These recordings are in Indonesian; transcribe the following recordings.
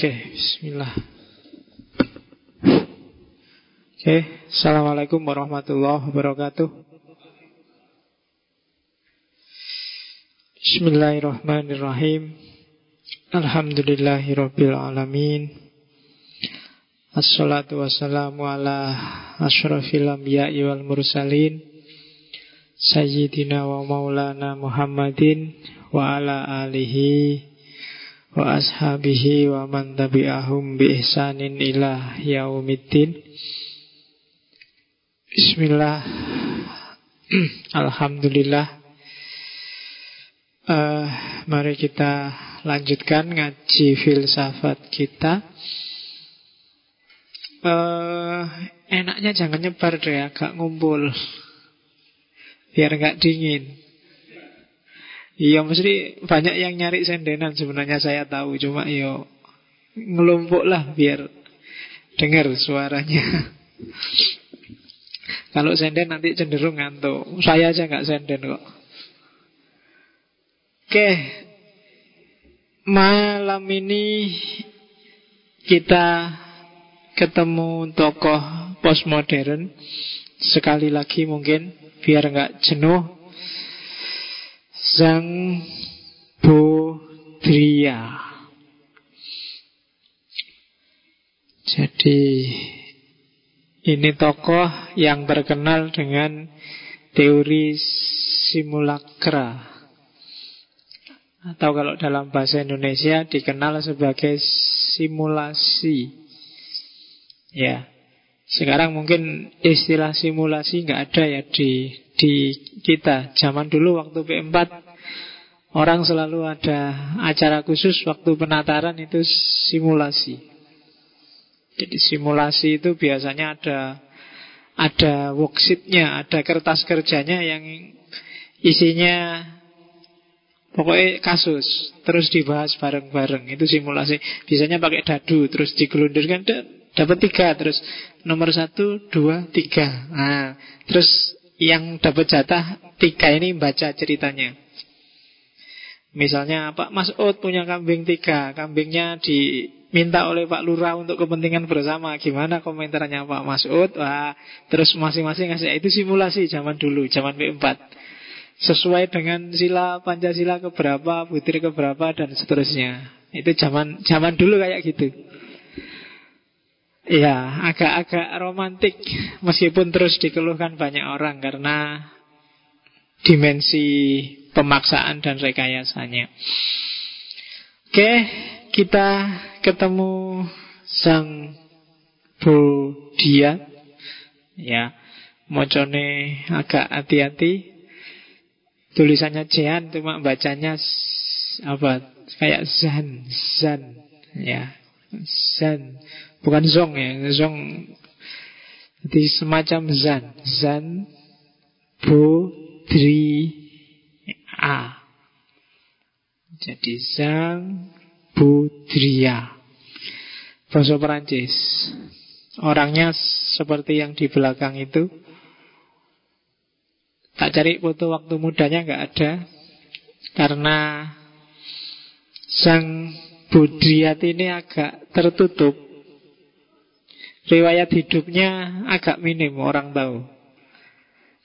Oke, bismillah. Oke, Assalamualaikum warahmatullahi wabarakatuh. Bismillahirrahmanirrahim. Alhamdulillahirabbil alamin. Assalatu wassalamu ala asyrafil anbiya'i wal mursalin Sayyidina wa maulana Muhammadin wa ala alihi wa ashabihi wa man tabi'ahum bi ihsanin ila yaumiddin. Bismillah. Alhamdulillah. Uh, Mari kita lanjutkan ngaji filsafat kita. Uh, Enaknya jangan nyebar deh agak ngumpul. Biar nggak dingin Iya mesti banyak yang nyari sendenan sebenarnya saya tahu. Cuma yo ngelumpuk lah biar dengar suaranya. Kalau senden nanti cenderung ngantuk. Saya aja nggak senden kok. Oke. Malam ini kita ketemu tokoh postmodern. Sekali lagi mungkin biar nggak jenuh Sang Bodria Jadi ini tokoh yang terkenal dengan teori simulakra Atau kalau dalam bahasa Indonesia dikenal sebagai simulasi. Ya sekarang mungkin istilah simulasi nggak ada ya di di kita. Zaman dulu waktu P4 orang selalu ada acara khusus waktu penataran itu simulasi. Jadi simulasi itu biasanya ada ada worksheetnya, ada kertas kerjanya yang isinya pokoknya kasus terus dibahas bareng-bareng itu simulasi. Biasanya pakai dadu terus digelundurkan dapat tiga terus nomor satu dua tiga nah terus yang dapat jatah tiga ini baca ceritanya. Misalnya Pak Masud punya kambing tiga. Kambingnya diminta oleh Pak Lurah untuk kepentingan bersama. Gimana komentarnya Pak Masud? Wah terus masing-masing ngasih. Itu simulasi zaman dulu zaman P4 sesuai dengan sila Pancasila keberapa butir keberapa dan seterusnya. Itu zaman zaman dulu kayak gitu Ya, agak-agak romantik meskipun terus dikeluhkan banyak orang karena dimensi pemaksaan dan rekayasanya. Oke, kita ketemu sang Budia. Ya, mocone agak hati-hati. Tulisannya Jean cuma bacanya apa? Kayak Zan, Zan, ya. Zan Bukan zong ya Zong. Jadi semacam zan. Zan Budri A. Jadi Zang Budria Bahasa Perancis. Orangnya seperti yang di belakang itu. Tak cari foto waktu mudanya nggak ada. Karena Sang Budriat ini agak tertutup Riwayat hidupnya agak minim orang tahu.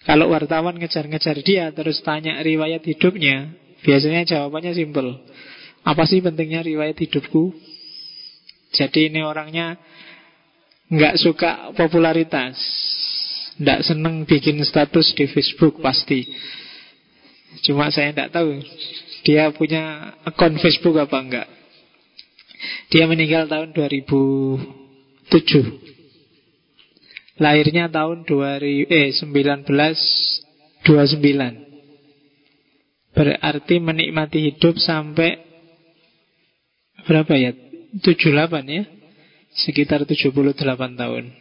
Kalau wartawan ngejar-ngejar dia Terus tanya riwayat hidupnya Biasanya jawabannya simpel. Apa sih pentingnya riwayat hidupku? Jadi ini orangnya nggak suka popularitas. Nggak seneng bikin status di Facebook pasti. Cuma saya nggak tahu Dia punya akun Facebook apa enggak Dia meninggal tahun 2007 Lahirnya tahun 2000, eh, 1929 Berarti menikmati hidup sampai Berapa ya? 78 ya? Sekitar 78 tahun.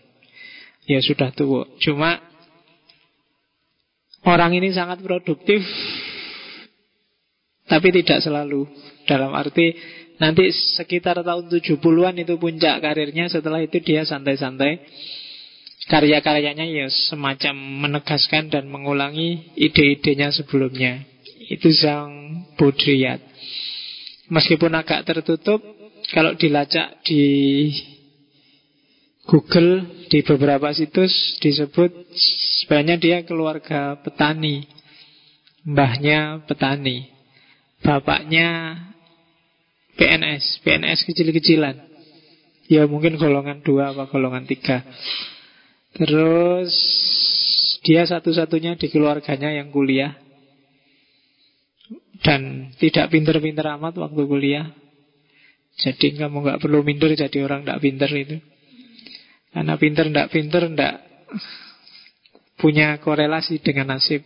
Ya sudah tua. Cuma Orang ini sangat produktif Tapi tidak selalu. Dalam arti Nanti sekitar tahun 70-an itu puncak karirnya. Setelah itu dia santai-santai Karya-karyanya ya semacam menegaskan dan mengulangi ide-idenya sebelumnya. Itu Zhang Budriyat. Meskipun agak tertutup, kalau dilacak di Google di beberapa situs disebut sebenarnya dia keluarga petani. Mbahnya petani. Bapaknya PNS, PNS kecil-kecilan. Ya mungkin golongan dua apa golongan tiga. Terus dia satu-satunya di keluarganya yang kuliah dan tidak pinter-pinter amat waktu kuliah. Jadi kamu nggak perlu minder jadi orang tidak pinter itu. Karena pinter tidak pinter tidak punya korelasi dengan nasib.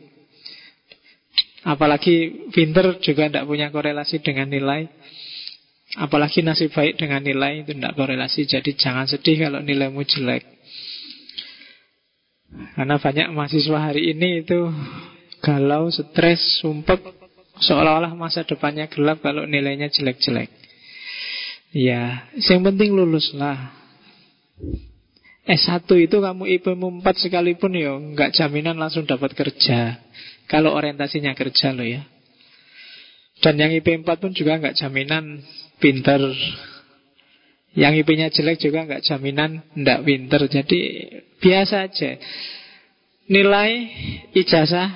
Apalagi pinter juga tidak punya korelasi dengan nilai. Apalagi nasib baik dengan nilai itu tidak korelasi. Jadi jangan sedih kalau nilaimu jelek. Karena banyak mahasiswa hari ini itu galau, stres, sumpek, seolah-olah masa depannya gelap kalau nilainya jelek-jelek. Ya, yang penting lulus lah. S1 itu kamu IP 4 sekalipun ya nggak jaminan langsung dapat kerja. Kalau orientasinya kerja loh ya. Dan yang IP 4 pun juga nggak jaminan pinter. Yang IP-nya jelek juga nggak jaminan ndak pinter. Jadi biasa aja. Nilai ijazah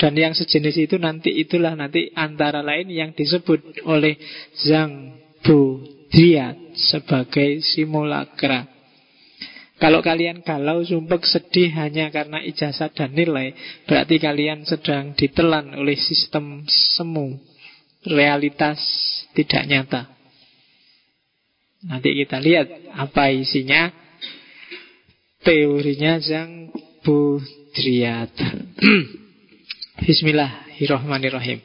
dan yang sejenis itu nanti itulah nanti antara lain yang disebut oleh Zhang Bu dia sebagai simulakra. Kalau kalian galau, sumpek, sedih hanya karena ijazah dan nilai, berarti kalian sedang ditelan oleh sistem semu. Realitas tidak nyata. Nanti kita lihat apa isinya. Teorinya Zhang Budriat. Bismillahirrahmanirrahim.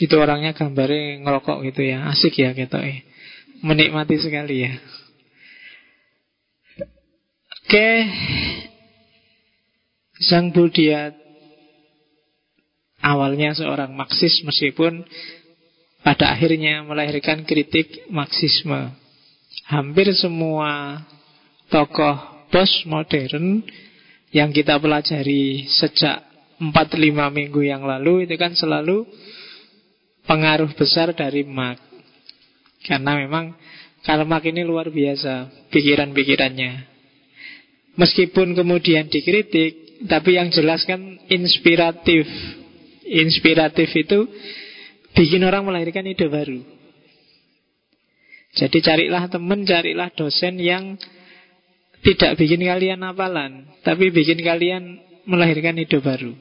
Itu orangnya gambarnya ngerokok gitu ya. Asik ya gitu eh menikmati sekali ya. Oke, Sang Buddha awalnya seorang Marxis meskipun pada akhirnya melahirkan kritik Marxisme. Hampir semua tokoh postmodern yang kita pelajari sejak 4-5 minggu yang lalu itu kan selalu pengaruh besar dari Marx. Karena memang Karl Marx ini luar biasa pikiran-pikirannya. Meskipun kemudian dikritik, tapi yang jelas kan inspiratif. Inspiratif itu bikin orang melahirkan ide baru. Jadi carilah teman, carilah dosen yang tidak bikin kalian hafalan, tapi bikin kalian melahirkan ide baru.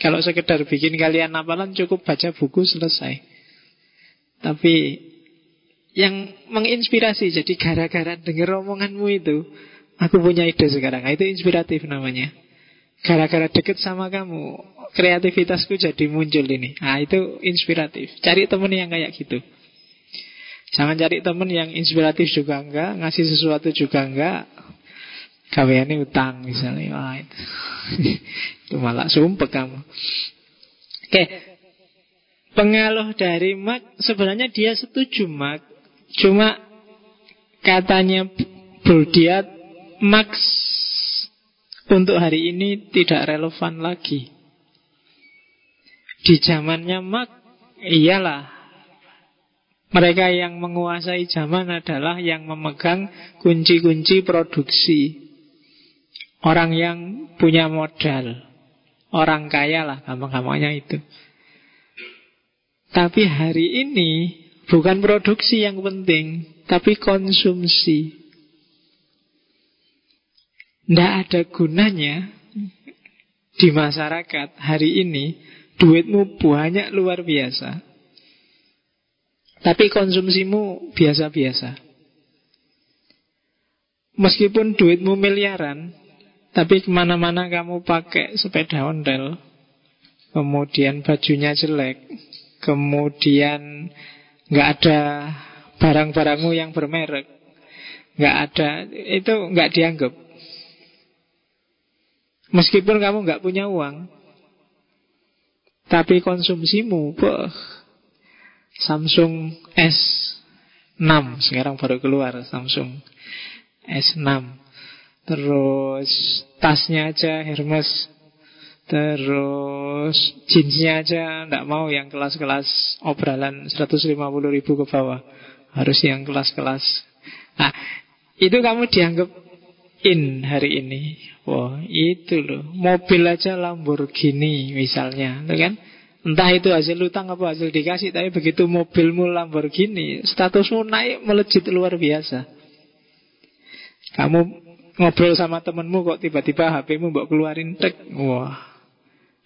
Kalau sekedar bikin kalian hafalan cukup baca buku selesai. Tapi yang menginspirasi. Jadi gara-gara dengar omonganmu itu, aku punya ide sekarang. Itu inspiratif namanya. Gara-gara deket sama kamu, kreativitasku jadi muncul ini. Nah, itu inspiratif. Cari temen yang kayak gitu. Jangan cari temen yang inspiratif juga enggak, ngasih sesuatu juga enggak. Kawiannya utang misalnya. Wah, itu. itu malah sumpah kamu. Oke, Pengaruh dari Mak sebenarnya dia setuju Mak Cuma katanya Buldiat Max untuk hari ini tidak relevan lagi. Di zamannya Max, iyalah mereka yang menguasai zaman adalah yang memegang kunci-kunci produksi. Orang yang punya modal. Orang kaya lah gampang-gampangnya itu. Tapi hari ini Bukan produksi yang penting, tapi konsumsi. Tidak ada gunanya di masyarakat hari ini duitmu banyak luar biasa. Tapi konsumsimu biasa-biasa. Meskipun duitmu miliaran, tapi ke mana-mana kamu pakai sepeda ondel, kemudian bajunya jelek, kemudian nggak ada barang-barangmu yang bermerek, nggak ada, itu nggak dianggap. Meskipun kamu nggak punya uang, tapi konsumsimu, boh, Samsung S6 sekarang baru keluar Samsung S6. Terus tasnya aja Hermes Terus jeansnya aja Tidak mau yang kelas-kelas Obralan 150 ribu ke bawah Harus yang kelas-kelas. Nah, itu kamu dianggap in hari ini. Wah, itu loh. Mobil aja Lamborghini misalnya, kan? Entah itu hasil utang apa hasil dikasih Tapi begitu mobilmu Lamborghini Statusmu naik melejit luar biasa. Kamu ngobrol sama temenmu kok tiba-tiba HPmu mbok keluarin tek. Wah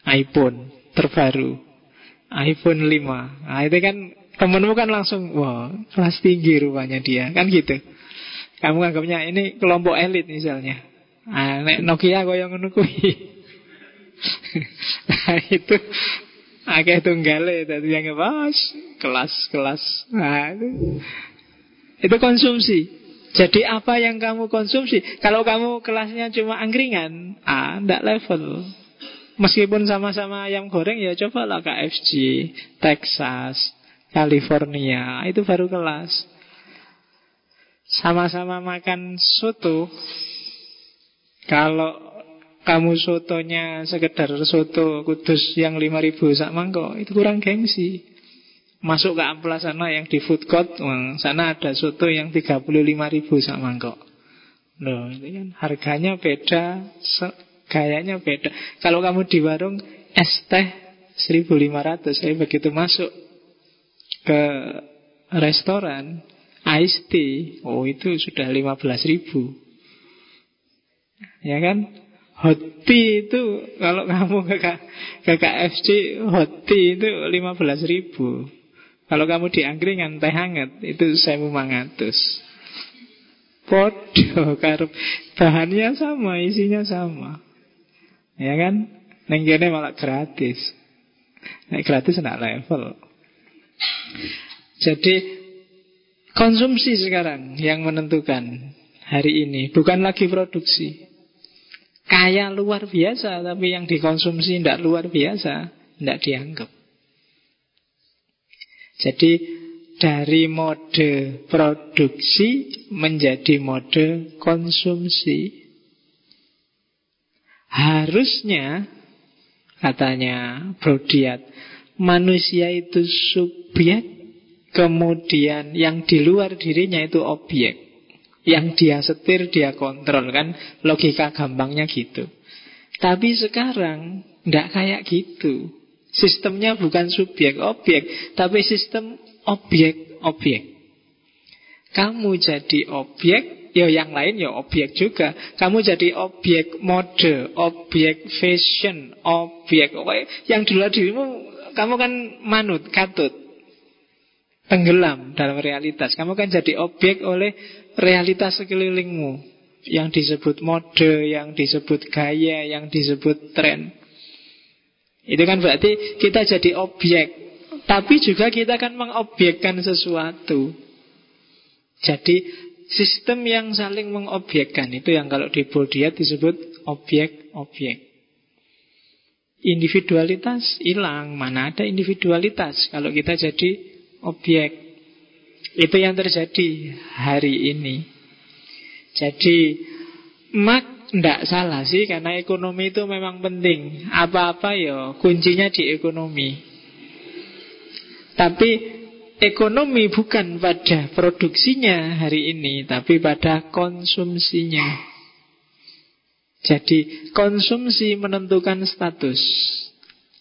iPhone terbaru. iPhone 5 Nah itu kan temenmu kan langsung Wah kelas tinggi rupanya dia. Kan gitu. Kamu anggapnya ini kelompok elit misalnya. Nah, Nokia yang ngono Nah itu Akeh tunggale tadi yang pas kelas-kelas. Nah, itu. itu konsumsi. Jadi apa yang kamu konsumsi? Kalau kamu kelasnya cuma angkringan, ah, ndak level. Meskipun sama-sama ayam goreng ya cobalah KFC, Texas, California, itu baru kelas. Sama-sama makan soto, kalau kamu sotonya sekedar soto kudus yang 5000 sak mangkok itu kurang gengsi. Masuk ke amplas sana yang di food court, sana ada soto yang 35 ribu sak mangkok. Loh, itu kan harganya beda, gayanya beda. Kalau kamu di warung es teh 1500, saya begitu masuk ke restoran iced tea, oh itu sudah 15 ribu. Ya kan? Hot tea itu kalau kamu ke, ke KFC hot tea itu 15 ribu. Kalau kamu di angkringan teh hangat itu saya mangatus. Podo karep bahannya sama, isinya sama. Ya kan? Nenggene malah gratis. Nah, gratis enggak level. Jadi konsumsi sekarang yang menentukan hari ini, bukan lagi produksi. Kaya luar biasa Tapi yang dikonsumsi tidak luar biasa Tidak dianggap Jadi dari mode produksi menjadi mode konsumsi. Harusnya, katanya Brodiat, manusia itu subjek, kemudian yang di luar dirinya itu objek. Yang dia setir, dia kontrol kan? Logika gampangnya gitu. Tapi sekarang Tidak kayak gitu. Sistemnya bukan subjek objek. Tapi sistem objek objek. Kamu jadi objek Ya yang lain ya objek juga. Kamu jadi objek mode Objek fashion Objek Yang di luar dirimu Kamu kan manut, katut. Tenggelam dalam realitas. Kamu kan jadi objek oleh realitas sekelilingmu yang disebut mode, yang disebut gaya, yang disebut tren. Itu kan berarti kita jadi objek, tapi juga kita kan mengobjekkan sesuatu. Jadi sistem yang saling mengobjekkan itu yang kalau di Bodiat disebut objek-objek. Individualitas hilang, mana ada individualitas kalau kita jadi objek. Itu yang terjadi hari ini. Jadi mak ndak salah sih karena ekonomi itu memang penting. Apa-apa ya kuncinya di ekonomi. Tapi ekonomi bukan pada produksinya hari ini, tapi pada konsumsinya. Jadi konsumsi menentukan status.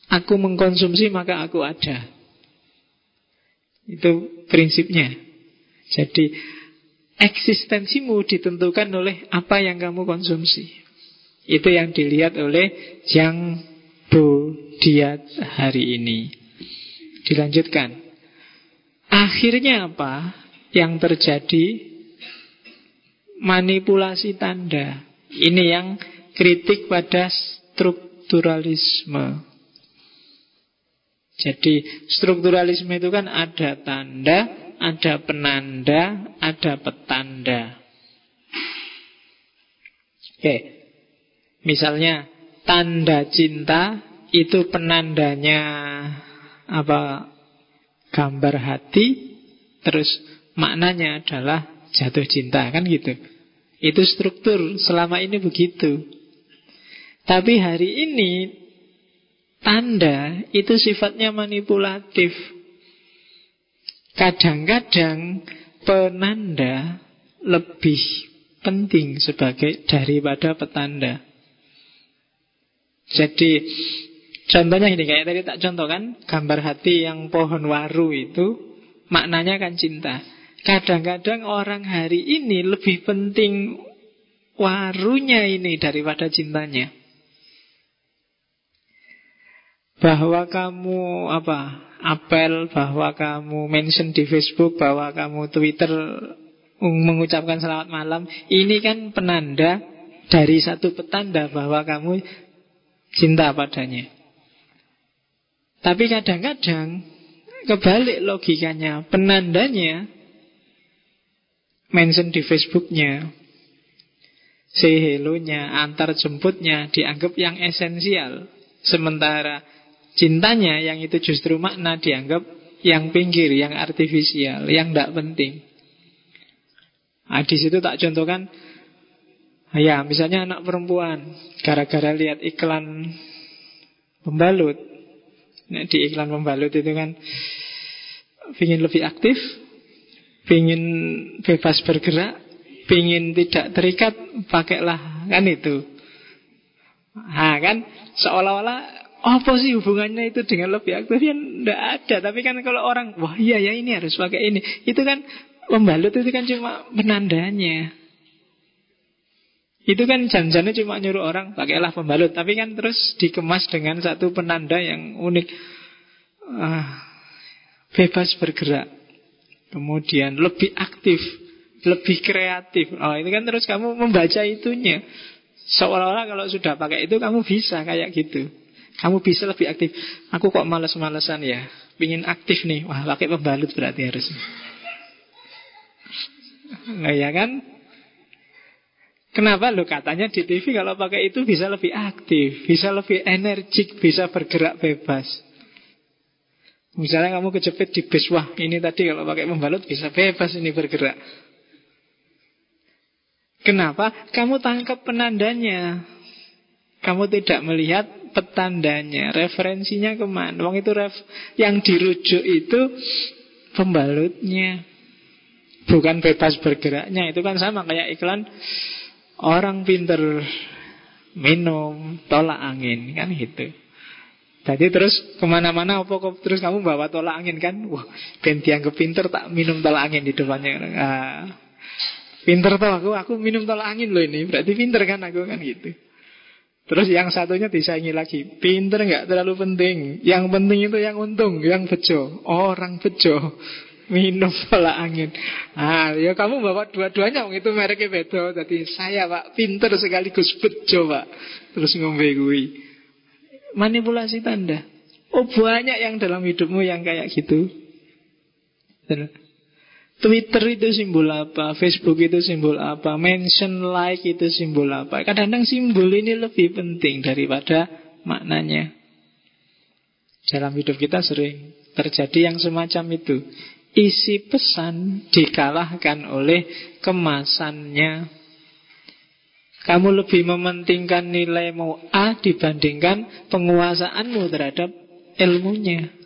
Aku mengkonsumsi maka aku ada. Itu prinsipnya. Jadi eksistensimu ditentukan oleh apa yang kamu konsumsi. Itu yang dilihat oleh Jang Diat hari ini. Dilanjutkan. Akhirnya apa yang terjadi? Manipulasi tanda. Ini yang kritik pada strukturalisme. Jadi strukturalisme itu kan ada tanda, ada penanda, ada petanda. Oke. Misalnya tanda cinta itu penandanya apa? Gambar hati terus maknanya adalah jatuh cinta kan gitu. Itu struktur selama ini begitu. Tapi hari ini Tanda itu sifatnya manipulatif. Kadang-kadang penanda lebih penting sebagai daripada petanda. Jadi contohnya ini kayak tadi tak contoh kan gambar hati yang pohon waru itu maknanya kan cinta. Kadang-kadang orang hari ini lebih penting warunya ini daripada cintanya. Bahwa kamu apa? Apel bahwa kamu mention di Facebook, bahwa kamu Twitter mengucapkan selamat malam, ini kan penanda dari satu petanda bahwa kamu cinta padanya. Tapi kadang-kadang kebalik logikanya, penandanya mention di Facebooknya, say hello-nya, antar jemputnya dianggap yang esensial. Sementara cintanya yang itu justru makna dianggap yang pinggir, yang artifisial, yang tidak penting. Nah, di situ tak contohkan Ya, misalnya anak perempuan Gara-gara lihat iklan Pembalut nah, Di iklan pembalut itu kan Pingin lebih aktif Pingin bebas bergerak Pingin tidak terikat Pakailah kan itu Nah kan Seolah-olah apa sih hubungannya itu dengan lebih aktif ya tidak ada. Tapi kan kalau orang wah iya ya ini harus pakai ini. Itu kan Pembalut itu kan cuma penandanya. Itu kan janjinya cuma nyuruh orang Pakailah pembalut. Tapi kan terus dikemas dengan satu penanda yang unik. Ah, Bebas bergerak. Kemudian lebih aktif Lebih kreatif. Oh itu kan terus kamu membaca itunya. Seolah-olah kalau sudah pakai itu Kamu bisa kayak gitu Kamu bisa lebih aktif Aku kok males-malesan ya Pingin aktif nih Wah pakai pembalut berarti harus Nah ya kan? Kenapa lo katanya di TV kalau pakai itu bisa lebih aktif, bisa lebih energik, bisa bergerak bebas. Misalnya kamu kejepit di bis, wah ini tadi kalau pakai membalut bisa bebas ini bergerak. Kenapa? Kamu tangkap penandanya. Kamu tidak melihat petandanya, referensinya ke mana. Wong itu ref, yang dirujuk itu pembalutnya. Bukan bebas bergeraknya Itu kan sama kayak iklan Orang pinter minum tolak angin Kan gitu Jadi terus ke mana-mana apa terus kamu bawa tolak angin kan Wah ben dianggap pinter tak minum tolak angin di depannya ah, Pinter tau aku, aku minum tolak angin loh ini Berarti pinter kan aku kan gitu Terus yang satunya disaingi lagi Pinter nggak terlalu penting Yang penting itu yang untung Yang bejo Orang bejo minum bola angin. Ah, ya kamu bawa dua-duanya, itu mereknya beda. Jadi saya pak pinter sekaligus bejo pak. Terus ngombe gue. Manipulasi tanda. Oh banyak yang dalam hidupmu yang kayak gitu. Twitter itu simbol apa? Facebook itu simbol apa? Mention like itu simbol apa? Kadang-kadang simbol ini lebih penting daripada maknanya. Dalam hidup kita sering terjadi yang semacam itu isi pesan dikalahkan oleh kemasannya. Kamu lebih mementingkan nilaimu A dibandingkan penguasaanmu terhadap ilmunya.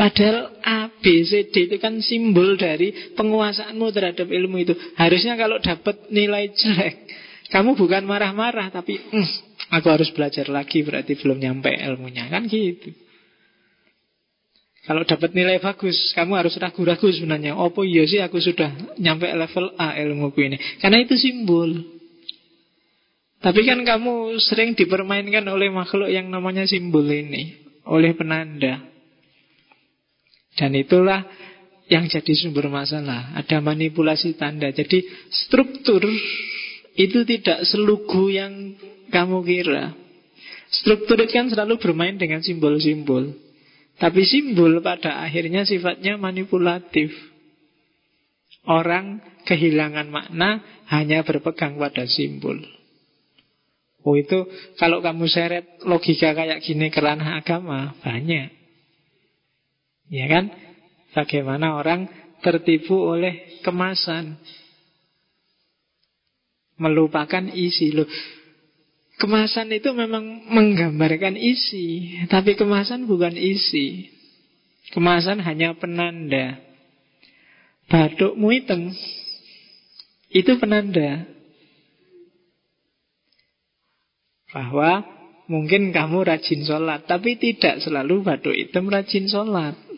Padahal A, B, C, D itu kan simbol dari penguasaanmu terhadap ilmu itu. Harusnya kalau dapat nilai jelek, kamu bukan marah-marah, tapi mm, aku harus belajar lagi berarti belum nyampe ilmunya. Kan gitu. Kalau dapat nilai bagus, kamu harus ragu-ragu sebenarnya. Apa iya sih aku sudah nyampe level A ilmu ini? Karena itu simbol. Tapi kan kamu sering dipermainkan oleh makhluk yang namanya simbol ini. Oleh penanda. Dan itulah yang jadi sumber masalah. Ada manipulasi tanda. Jadi struktur itu tidak selugu yang kamu kira. Struktur itu kan selalu bermain dengan simbol-simbol. Tapi simbol pada akhirnya sifatnya manipulatif. Orang kehilangan makna hanya berpegang pada simbol. Oh itu kalau kamu seret logika kayak gini ke ranah agama banyak. Ya kan? Bagaimana orang tertipu oleh kemasan. Melupakan isi loh. Kemasan itu memang menggambarkan isi, tapi kemasan bukan isi. Kemasan hanya penanda. batukmu hitam, itu penanda bahwa mungkin kamu rajin sholat, tapi tidak selalu batuk hitam rajin sholat.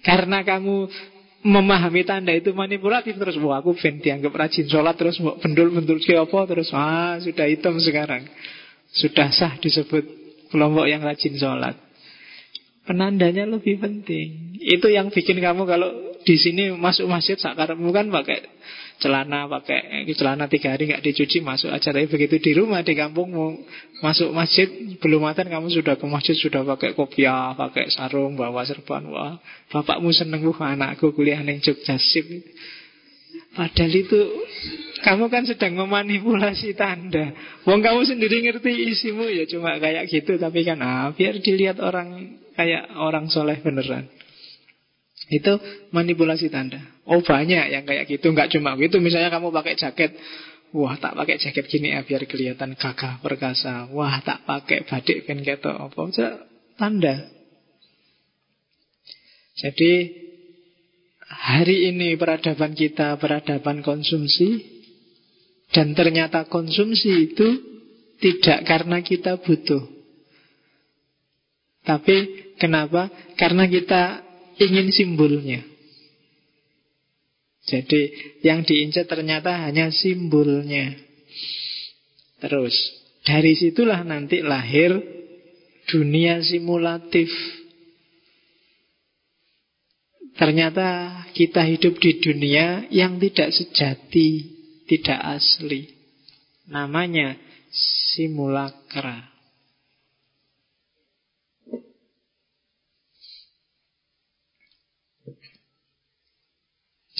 Karena kamu memahami tanda itu manipulatif terus. Wah aku ben dianggap rajin sholat terus mau bendul-bendul ke apa terus. Ah sudah hitam sekarang. Sudah sah disebut kelompok yang rajin sholat. Penandanya lebih penting. Itu yang bikin kamu kalau di sini masuk masjid sakarmu kan pakai celana pakai celana tiga hari nggak dicuci masuk aja. Tapi begitu di rumah di kampungmu masuk masjid belum makan kamu sudah ke masjid sudah pakai kopiah pakai sarung bawa serban. Wah bapakmu seneng wah anakku kuliah neng Jogja sip. Padahal itu kamu kan sedang memanipulasi tanda. Wong kamu sendiri ngerti isimu ya cuma kayak gitu. Tapi kan ah biar dilihat orang kayak orang soleh beneran itu manipulasi tanda. Oh banyak yang kayak gitu, nggak cuma gitu. Misalnya kamu pakai jaket, wah tak pakai jaket gini ya biar kelihatan gagah perkasa. Wah tak pakai badik kan ketok apa tanda. Jadi hari ini peradaban kita peradaban konsumsi dan ternyata konsumsi itu tidak karena kita butuh. Tapi kenapa? Karena kita ingin simbolnya. Jadi yang diincar ternyata hanya simbolnya. Terus dari situlah nanti lahir dunia simulatif. Ternyata kita hidup di dunia yang tidak sejati, tidak asli. Namanya simulakra.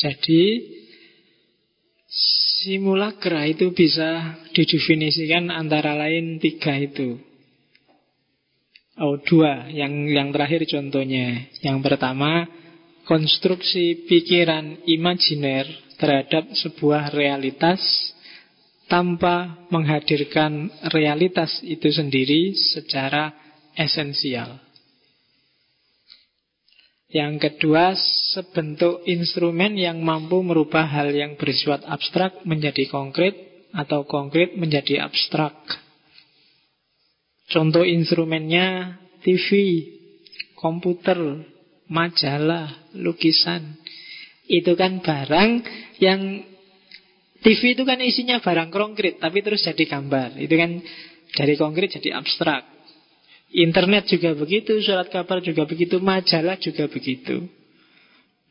Jadi simulakra itu bisa didefinisikan antara lain tiga itu. Oh dua, yang yang terakhir contohnya. Yang pertama konstruksi pikiran imajiner terhadap sebuah realitas tanpa menghadirkan realitas itu sendiri secara esensial. Yang kedua, sebentuk instrumen yang mampu merubah hal yang bersifat abstrak menjadi konkret atau konkret menjadi abstrak. Contoh instrumennya TV, komputer, majalah, lukisan. Itu kan barang yang TV itu kan isinya barang konkret tapi terus jadi gambar. Itu kan dari konkret jadi abstrak. Internet juga begitu, surat kabar juga begitu, majalah juga begitu.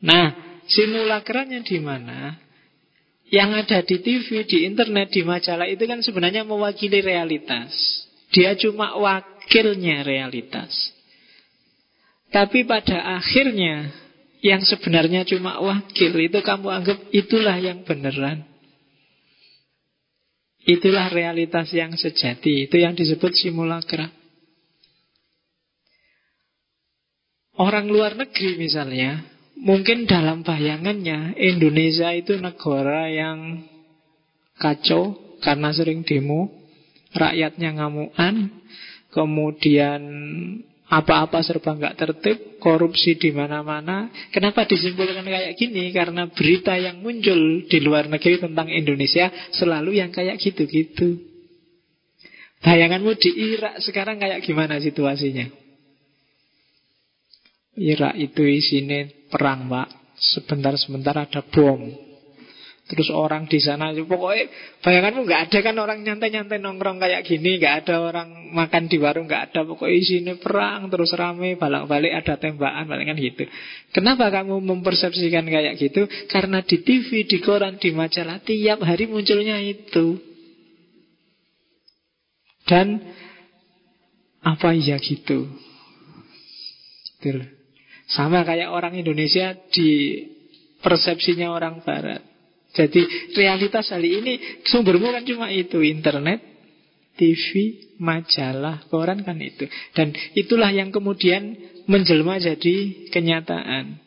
Nah, simulakranya di mana? Yang ada di TV, di internet, di majalah itu kan sebenarnya mewakili realitas. Dia cuma wakilnya realitas. Tapi pada akhirnya yang sebenarnya cuma wakil itu kamu anggap itulah yang beneran. Itulah realitas yang sejati. Itu yang disebut simulakra. Orang luar negeri misalnya, mungkin dalam bayangannya Indonesia itu negara yang kacau karena sering demo, rakyatnya ngamuan, kemudian apa-apa serba nggak tertib, korupsi di mana-mana. Kenapa disimpulkan kayak gini? Karena berita yang muncul di luar negeri tentang Indonesia selalu yang kayak gitu-gitu. Bayanganmu di Irak sekarang kayak gimana situasinya? Irak itu isinya perang, Pak. Sebentar-sebentar ada bom. Terus orang di sana pokoknya bayanganmu nggak ada kan orang nyantai-nyantai nongkrong kayak gini, nggak ada orang makan di warung nggak ada pokoknya isinya perang terus rame balik-balik ada tembakan balik kan gitu. Kenapa kamu mempersepsikan kayak gitu? Karena di TV, di koran, di majalah tiap hari munculnya itu. Dan apa iya gitu? Betul. Sama kayak orang Indonesia di persepsinya orang Barat. Jadi realitas hari ini sumbermu kan cuma itu internet, TV, majalah, koran kan itu. Dan itulah yang kemudian menjelma jadi kenyataan.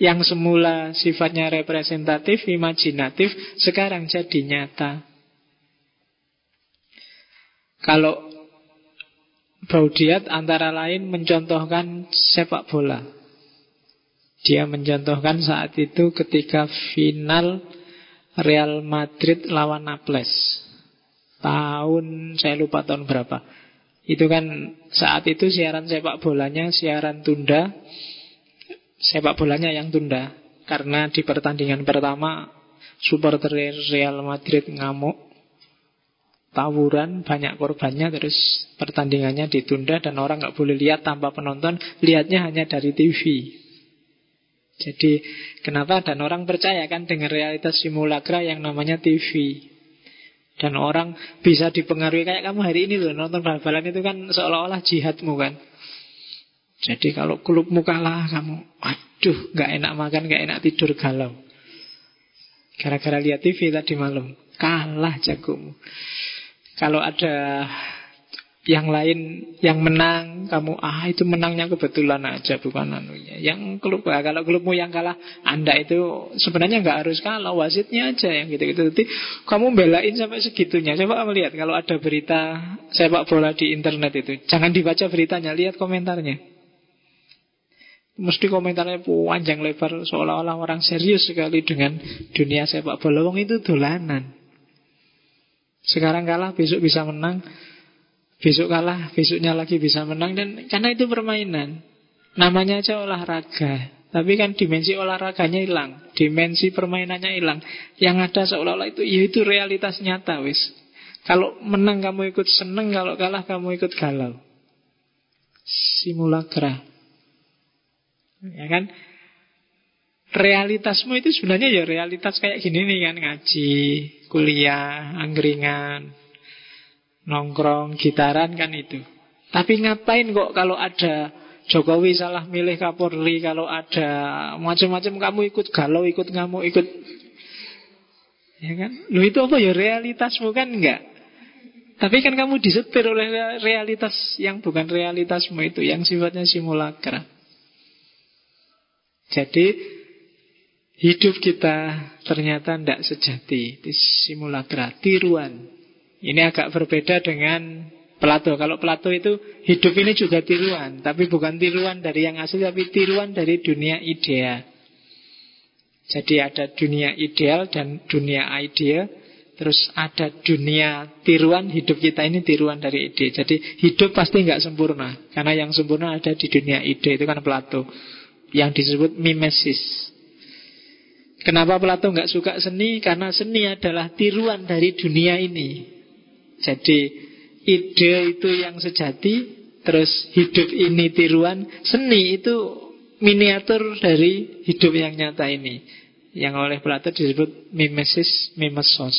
Yang semula sifatnya representatif, imajinatif, sekarang jadi nyata. Kalau Baudiat antara lain mencontohkan sepak bola. Dia mencontohkan saat itu ketika final Real Madrid lawan Naples. Tahun, saya lupa tahun berapa. Itu kan saat itu siaran sepak bolanya, siaran tunda. Sepak bolanya yang tunda. Karena di pertandingan pertama, supporter Real Madrid ngamuk tawuran, banyak korbannya, terus pertandingannya ditunda dan orang nggak boleh lihat tanpa penonton, lihatnya hanya dari TV. Jadi kenapa dan orang percaya kan dengan realitas simulakra yang namanya TV. Dan orang bisa dipengaruhi kayak kamu hari ini loh nonton bal-balan itu kan seolah-olah jihadmu kan. Jadi kalau klubmu kalah kamu, aduh nggak enak makan, nggak enak tidur galau. Gara-gara lihat TV tadi malam, kalah jagomu. Kalau ada yang lain yang menang, kamu ah itu menangnya kebetulan aja bukan anunya. Yang klub ah, kalau klubmu yang kalah, anda itu sebenarnya nggak harus kalah, wasitnya aja yang gitu-gitu. Jadi kamu belain sampai segitunya. Coba kamu lihat kalau ada berita sepak bola di internet itu, jangan dibaca beritanya, lihat komentarnya. Mesti komentarnya panjang lebar seolah-olah orang serius sekali dengan dunia sepak bola. Wong itu dolanan. Sekarang kalah, besok bisa menang. Besok kalah, besoknya lagi bisa menang dan karena itu permainan. Namanya aja olahraga. Tapi kan dimensi olahraganya hilang, dimensi permainannya hilang. Yang ada seolah-olah itu ya itu realitas nyata wis. Kalau menang kamu ikut seneng, kalau kalah kamu ikut galau. Simulakra. Ya kan? Realitasmu itu sebenarnya ya realitas kayak gini nih kan ngaji, kuliah, angkringan, nongkrong, gitaran kan itu. Tapi ngapain kok kalau ada Jokowi salah milih Kapolri, kalau ada macam-macam kamu ikut galau, ikut ngamuk, ikut Ya kan? Lu itu apa ya realitasmu kan enggak? Tapi kan kamu disetir oleh realitas yang bukan realitasmu itu, yang sifatnya simulakra. Jadi Hidup kita ternyata tidak sejati Itu simulakra, tiruan. Ini agak berbeda dengan Plato. Kalau Plato itu hidup ini juga tiruan Tapi bukan tiruan dari yang asli Tapi tiruan dari dunia ideal. Jadi ada dunia ideal dan dunia ideal Terus ada dunia tiruan Hidup kita ini tiruan dari ide. Jadi hidup pasti nggak sempurna Karena yang sempurna ada di dunia ide Itu kan Plato. Yang disebut mimesis Kenapa Plato nggak suka seni? Karena seni adalah tiruan dari dunia ini. Jadi ide itu yang sejati, terus hidup ini tiruan, seni itu miniatur dari hidup yang nyata ini. Yang oleh Plato disebut mimesis, mimesos.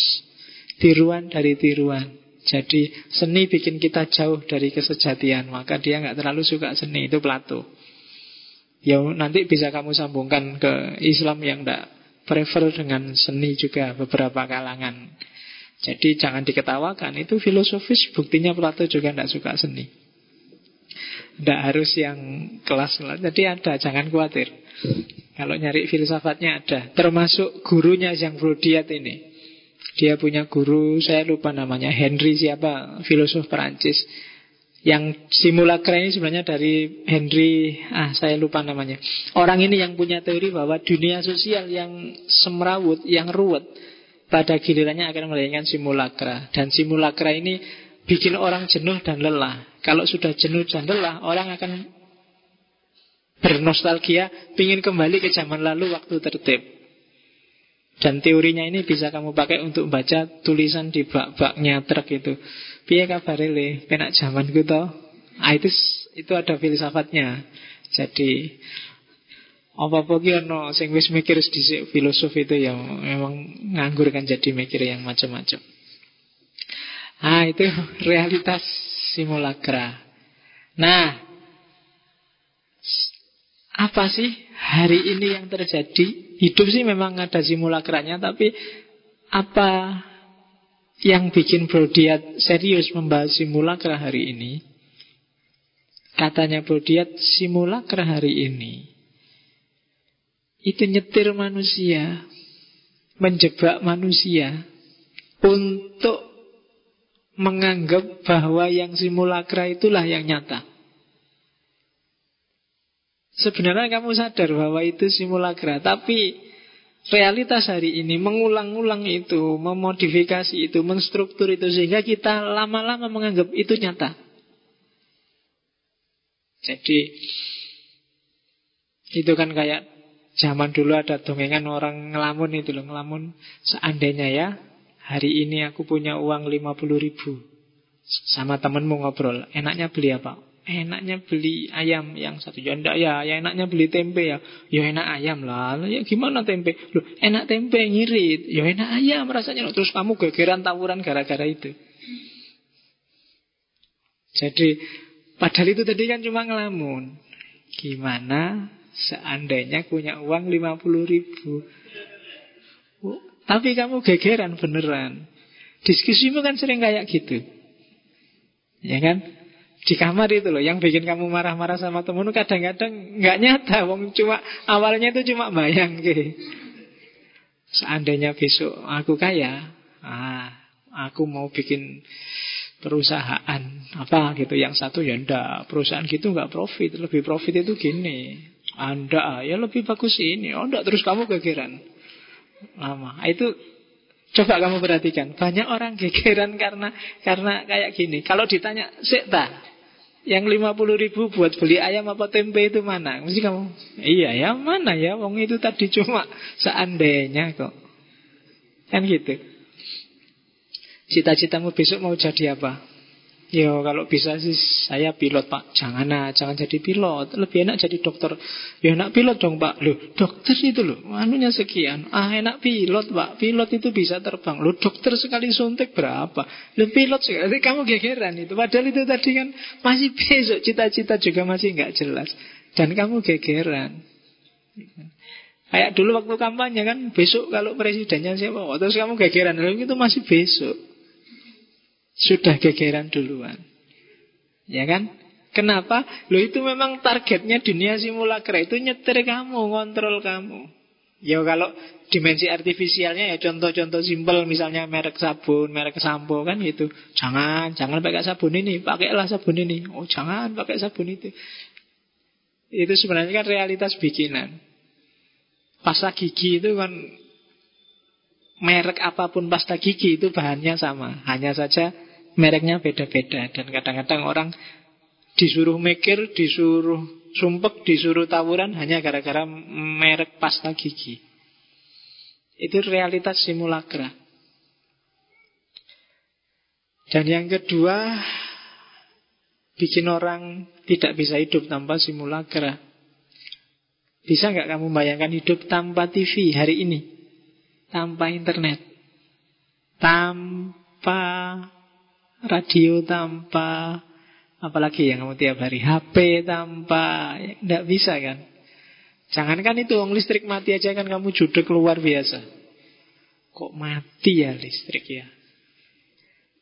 Tiruan dari tiruan. Jadi seni bikin kita jauh dari kesejatian. Maka dia nggak terlalu suka seni. Itu Plato. Ya nanti bisa kamu sambungkan ke Islam yang tidak prefer dengan seni juga beberapa kalangan. Jadi jangan diketawakan, itu filosofis buktinya Plato juga tidak suka seni. Tidak harus yang kelas Jadi ada, jangan khawatir. Kalau nyari filsafatnya ada. Termasuk gurunya yang Brodiat ini. Dia punya guru, saya lupa namanya, Henry siapa, filosof Perancis. Yang simulakra ini sebenarnya dari Henry, ah saya lupa namanya. Orang ini yang punya teori bahwa dunia sosial yang semrawut, yang ruwet, pada gilirannya akan melahirkan simulakra. Dan simulakra ini bikin orang jenuh dan lelah. Kalau sudah jenuh dan lelah, orang akan bernostalgia, ingin kembali ke zaman lalu waktu tertib. Dan teorinya ini bisa kamu pakai untuk baca tulisan di bak-baknya truk itu. Piye kabare le? Penak zamanku to. Ah itu itu ada filsafatnya. Jadi apa-apa ki ono sing wis mikir dhisik filosof itu yang memang nganggur kan jadi mikir yang macam-macam. Ah itu realitas simulakra. Nah, apa sih hari ini yang terjadi? Hidup sih memang ada simulakranya, tapi apa yang bikin Brodiat serius membahas simulakra hari ini Katanya Brodiat simulakra hari ini Itu nyetir manusia Menjebak manusia Untuk menganggap bahwa yang simulakra itulah yang nyata. Sebenarnya kamu sadar bahwa itu simulakra, tapi realitas hari ini mengulang-ulang itu, memodifikasi itu, menstruktur itu sehingga kita lama-lama menganggap itu nyata. Jadi itu kan kayak zaman dulu ada dongengan orang ngelamun itu loh, ngelamun seandainya ya hari ini aku punya uang 50 ribu sama temenmu ngobrol, enaknya beli apa? Enaknya beli ayam yang satu ya enggak ya, ya enaknya beli tempe ya. Ya enak ayam lah. Ya gimana tempe? Loh, enak tempe ngirit. Ya enak ayam rasanya. Terus kamu gegeran tawuran gara-gara itu. Jadi padahal itu tadi kan cuma ngelamun. Gimana seandainya punya uang 50 ribu? Oh, tapi kamu gegeran beneran. Diskusimu kan sering kayak gitu. Ya kan? Di kamar itu loh yang bikin kamu marah-marah sama temenmu kadang-kadang nggak nyata wong cuma awalnya itu cuma bayang gitu. seandainya besok aku kaya ah aku mau bikin perusahaan apa gitu yang satu ya ndak perusahaan gitu nggak profit lebih profit itu gini anda ya lebih bagus ini oh ndak terus kamu gegeran lama itu Coba kamu perhatikan, banyak orang gegeran karena karena kayak gini. Kalau ditanya, sekta, yang 50 ribu buat beli ayam apa tempe itu mana? Mesti kamu, iya ya mana ya? Wong itu tadi cuma seandainya kok. Kan gitu. Cita-citamu besok mau jadi apa? Yo kalau bisa sih saya pilot pak. Jangan nah, jangan jadi pilot. Lebih enak jadi dokter. Ya enak pilot dong pak. Loh dokter itu loh Anunya sekian. Ah enak pilot pak. Pilot itu bisa terbang. Loh dokter sekali suntik berapa? Loh pilot sekali. Kamu gegeran itu. Padahal itu tadi kan Masih besok Cita-cita juga masih nggak jelas. Dan kamu gegeran. Kayak dulu waktu kampanye kan Besok kalau presidennya siapa? Oh, Terus kamu gegeran. Loh itu masih besok sudah gegeran duluan. Ya kan? Kenapa? Lo itu memang targetnya dunia simulakra itu nyetir kamu, kontrol kamu. Ya kalau dimensi artifisialnya ya contoh-contoh simpel misalnya merek sabun, merek sampo kan gitu. Jangan, jangan pakai sabun ini, pakailah sabun ini. Oh, jangan pakai sabun itu. Itu sebenarnya kan realitas bikinan. Pasta gigi itu kan merek apa pun pasta gigi itu bahannya sama. Hanya saja mereknya beda-beda dan kadang-kadang orang disuruh mikir, disuruh sumpek, disuruh tawuran hanya gara-gara merek pasta gigi. Itu realitas simulakra. Dan yang kedua, bikin orang tidak bisa hidup tanpa simulakra. Bisa nggak kamu bayangkan hidup tanpa TV hari ini? Tanpa internet? Tanpa radio tanpa apalagi yang kamu tiap hari HP tanpa tidak bisa kan? Jangankan itu uang listrik mati aja kan kamu judek luar biasa. Kok mati ya listrik ya?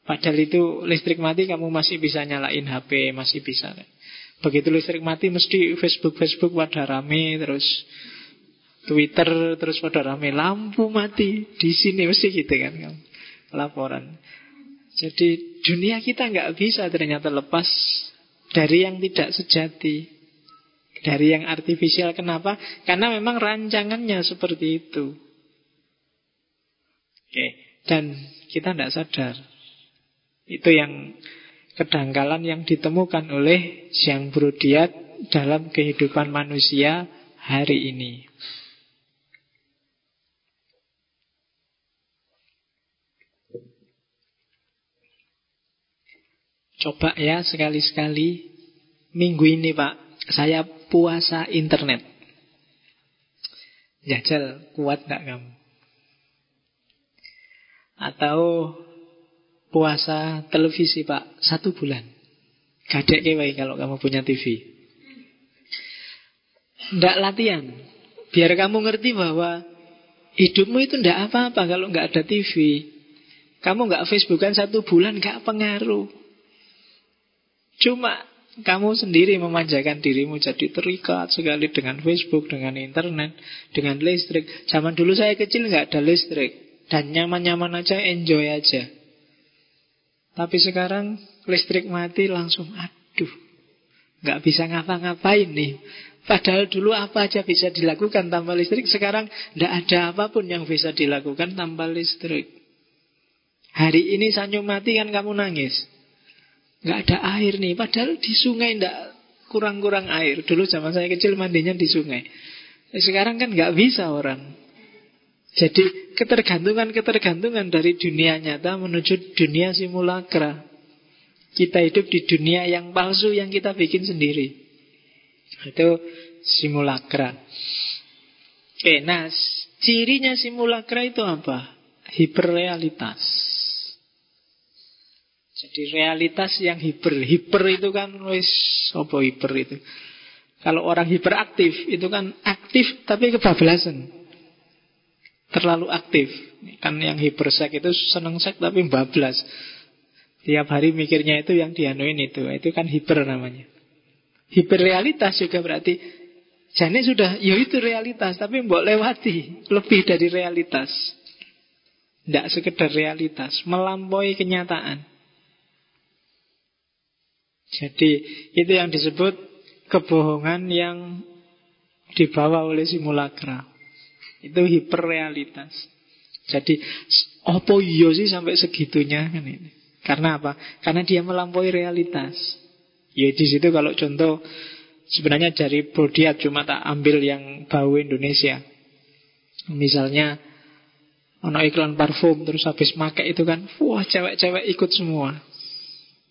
Padahal itu listrik mati kamu masih bisa nyalain HP masih bisa. Kan begitu listrik mati mesti Facebook Facebook pada rame terus Twitter terus pada rame lampu mati di sini mesti gitu kan kamu laporan jadi dunia kita nggak bisa ternyata lepas dari yang tidak sejati. Dari yang artifisial. Kenapa? Karena memang rancangannya seperti itu. Oke. Dan kita tidak sadar. Itu yang kedangkalan yang ditemukan oleh Jean Brudiat dalam kehidupan manusia hari ini. Coba ya sekali-sekali. Minggu ini pak Saya puasa internet. Jajal kuat gak kamu? Atau Puasa televisi pak Satu bulan. Gadek kewai kalau kamu punya TV Tidak latihan. Biar kamu ngerti bahwa Hidupmu itu tidak apa-apa kalau nggak ada TV Kamu nggak Facebookan satu bulan nggak pengaruh Cuma kamu sendiri memanjakan dirimu jadi terikat sekali dengan Facebook, dengan internet, dengan listrik. Zaman dulu saya kecil nggak ada listrik dan nyaman-nyaman aja, enjoy aja. Tapi sekarang listrik mati langsung, aduh, nggak bisa ngapa-ngapain nih. Padahal dulu apa aja bisa dilakukan tanpa listrik Sekarang tidak ada apa pun yang bisa dilakukan tanpa listrik Hari ini Sanyo mati kan kamu nangis Nggak ada air nih Padahal di sungai tidak kurang-kurang air Dulu zaman saya kecil mandinya di sungai Sekarang kan nggak bisa orang Jadi ketergantungan-ketergantungan dari dunia nyata menuju dunia simulakra Kita hidup di dunia yang palsu yang kita bikin sendiri itu simulakra. Oke, nah cirinya simulakra itu apa? Hiperrealitas. Jadi realitas yang hiper. Hiper itu kan wis apa hiper itu? Kalau orang hiperaktif itu kan aktif tapi kebablasan. Terlalu aktif. Kan yang hipersek itu seneng sek tapi bablas. Tiap hari mikirnya itu yang dianuin itu. Itu kan hiper namanya. Hiperrealitas juga berarti Jane sudah, ya itu realitas Tapi mbok lewati Lebih dari realitas Tidak sekedar realitas Melampaui kenyataan Jadi itu yang disebut Kebohongan yang Dibawa oleh simulakra Itu hiperrealitas Jadi Apa iya sih sampai segitunya kan ini Karena apa? Karena dia melampaui realitas Ya di situ kalau contoh sebenarnya dari Bodiat cuma tak ambil yang bau Indonesia. Misalnya ono iklan parfum terus habis make itu kan, wah cewek-cewek ikut semua.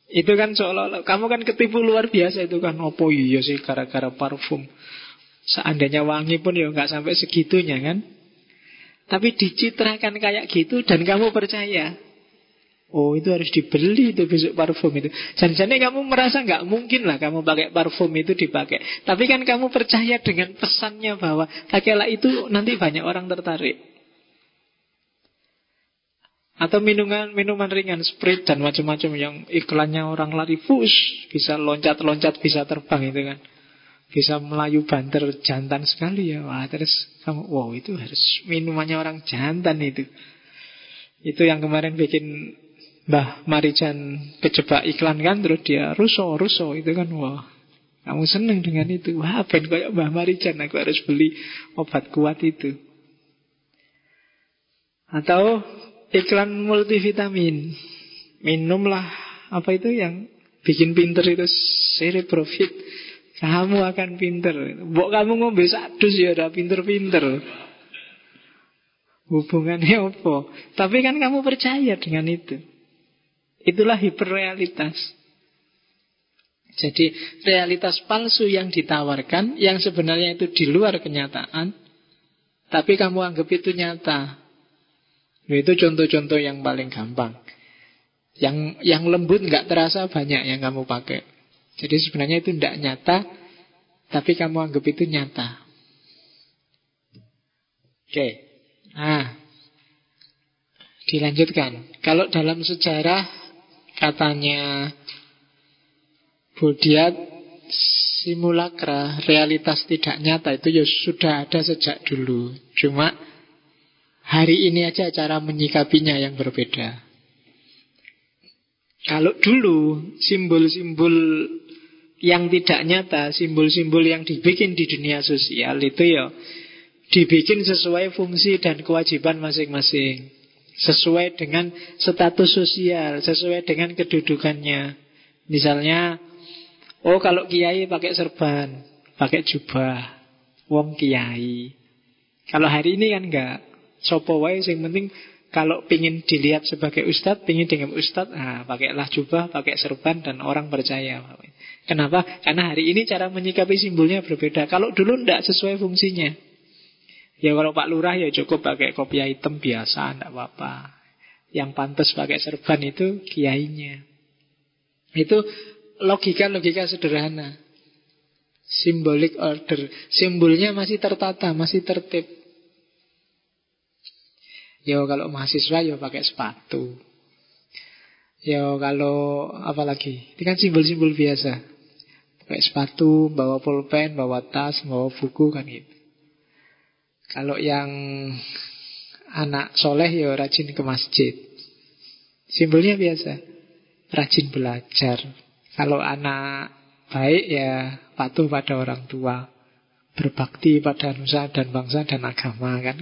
Itu kan seolah-olah kamu kan ketipu luar biasa itu kan. Opo iya sih gara-gara parfum. Seandainya wangi pun ya nggak sampai segitunya kan. Tapi dicitrakan kayak gitu dan kamu percaya. Oh itu harus dibeli itu besok parfum itu Jangan-jangan kamu merasa nggak mungkin lah Kamu pakai parfum itu dipakai Tapi kan kamu percaya dengan pesannya bahwa Pakailah itu nanti banyak orang tertarik Atau minuman minuman ringan Sprite dan macam-macam Yang iklannya orang lari Fus Bisa loncat-loncat bisa terbang itu kan. Bisa melayu banter jantan sekali ya. Wah terus kamu Wow itu harus minumannya orang jantan itu. Itu yang kemarin bikin Mbah Marijan kejebak iklan kan terus dia ruso ruso itu kan wah. Kamu seneng dengan itu. Wah ben kayak Mbah Marijan aku harus beli obat kuat itu. Atau iklan multivitamin minumlah apa itu yang bikin pinter itu cerebrofit kamu akan pinter Bok kamu ngombe sadus ya udah pinter-pinter Hubungannya apa? Tapi kan kamu percaya dengan itu Itulah hiperrealitas. Jadi realitas palsu yang ditawarkan yang sebenarnya itu di luar kenyataan tapi kamu anggap itu nyata. Itu contoh-contoh yang paling gampang. Yang yang lembut nggak terasa banyak yang kamu pakai. Jadi sebenarnya itu tidak nyata tapi kamu anggap itu nyata. Oke. Nah, dilanjutkan. Kalau dalam sejarah katanya Budiat simulakra realitas tidak nyata itu ya sudah ada sejak dulu cuma hari ini aja cara menyikapinya yang berbeda. Kalau dulu simbol-simbol yang tidak nyata simbol-simbol yang dibikin di dunia sosial itu ya dibikin sesuai fungsi dan kewajiban masing-masing. Sesuai dengan status sosial Sesuai dengan kedudukannya. Misalnya Oh kalau kiai pakai serban Pakai jubah. Wong kiai. Kalau hari ini kan enggak Sopo wae yang penting kalau pingin dilihat sebagai ustadz, pingin dengan ustadz, nah, pakailah jubah, pakai serban, dan orang percaya. Kenapa? Karena hari ini cara menyikapi simbolnya berbeda. Kalau dulu tidak sesuai fungsinya. Ya kalau Pak Lurah ya cukup pakai kopiah hitam biasa, tidak apa-apa. Yang pantas pakai serban itu kiainya. Itu logika-logika sederhana. Symbolic order. Simbolnya masih tertata, masih tertib. Ya kalau mahasiswa ya pakai sepatu. Ya kalau apa lagi? Ini kan simbol-simbol biasa. Pakai sepatu, bawa pulpen, bawa tas, bawa buku kan gitu. Kalau yang anak soleh ya rajin ke masjid. Simbolnya biasa. Rajin belajar. Kalau anak baik ya patuh pada orang tua. berbakti pada nusa dan bangsa dan agama kan.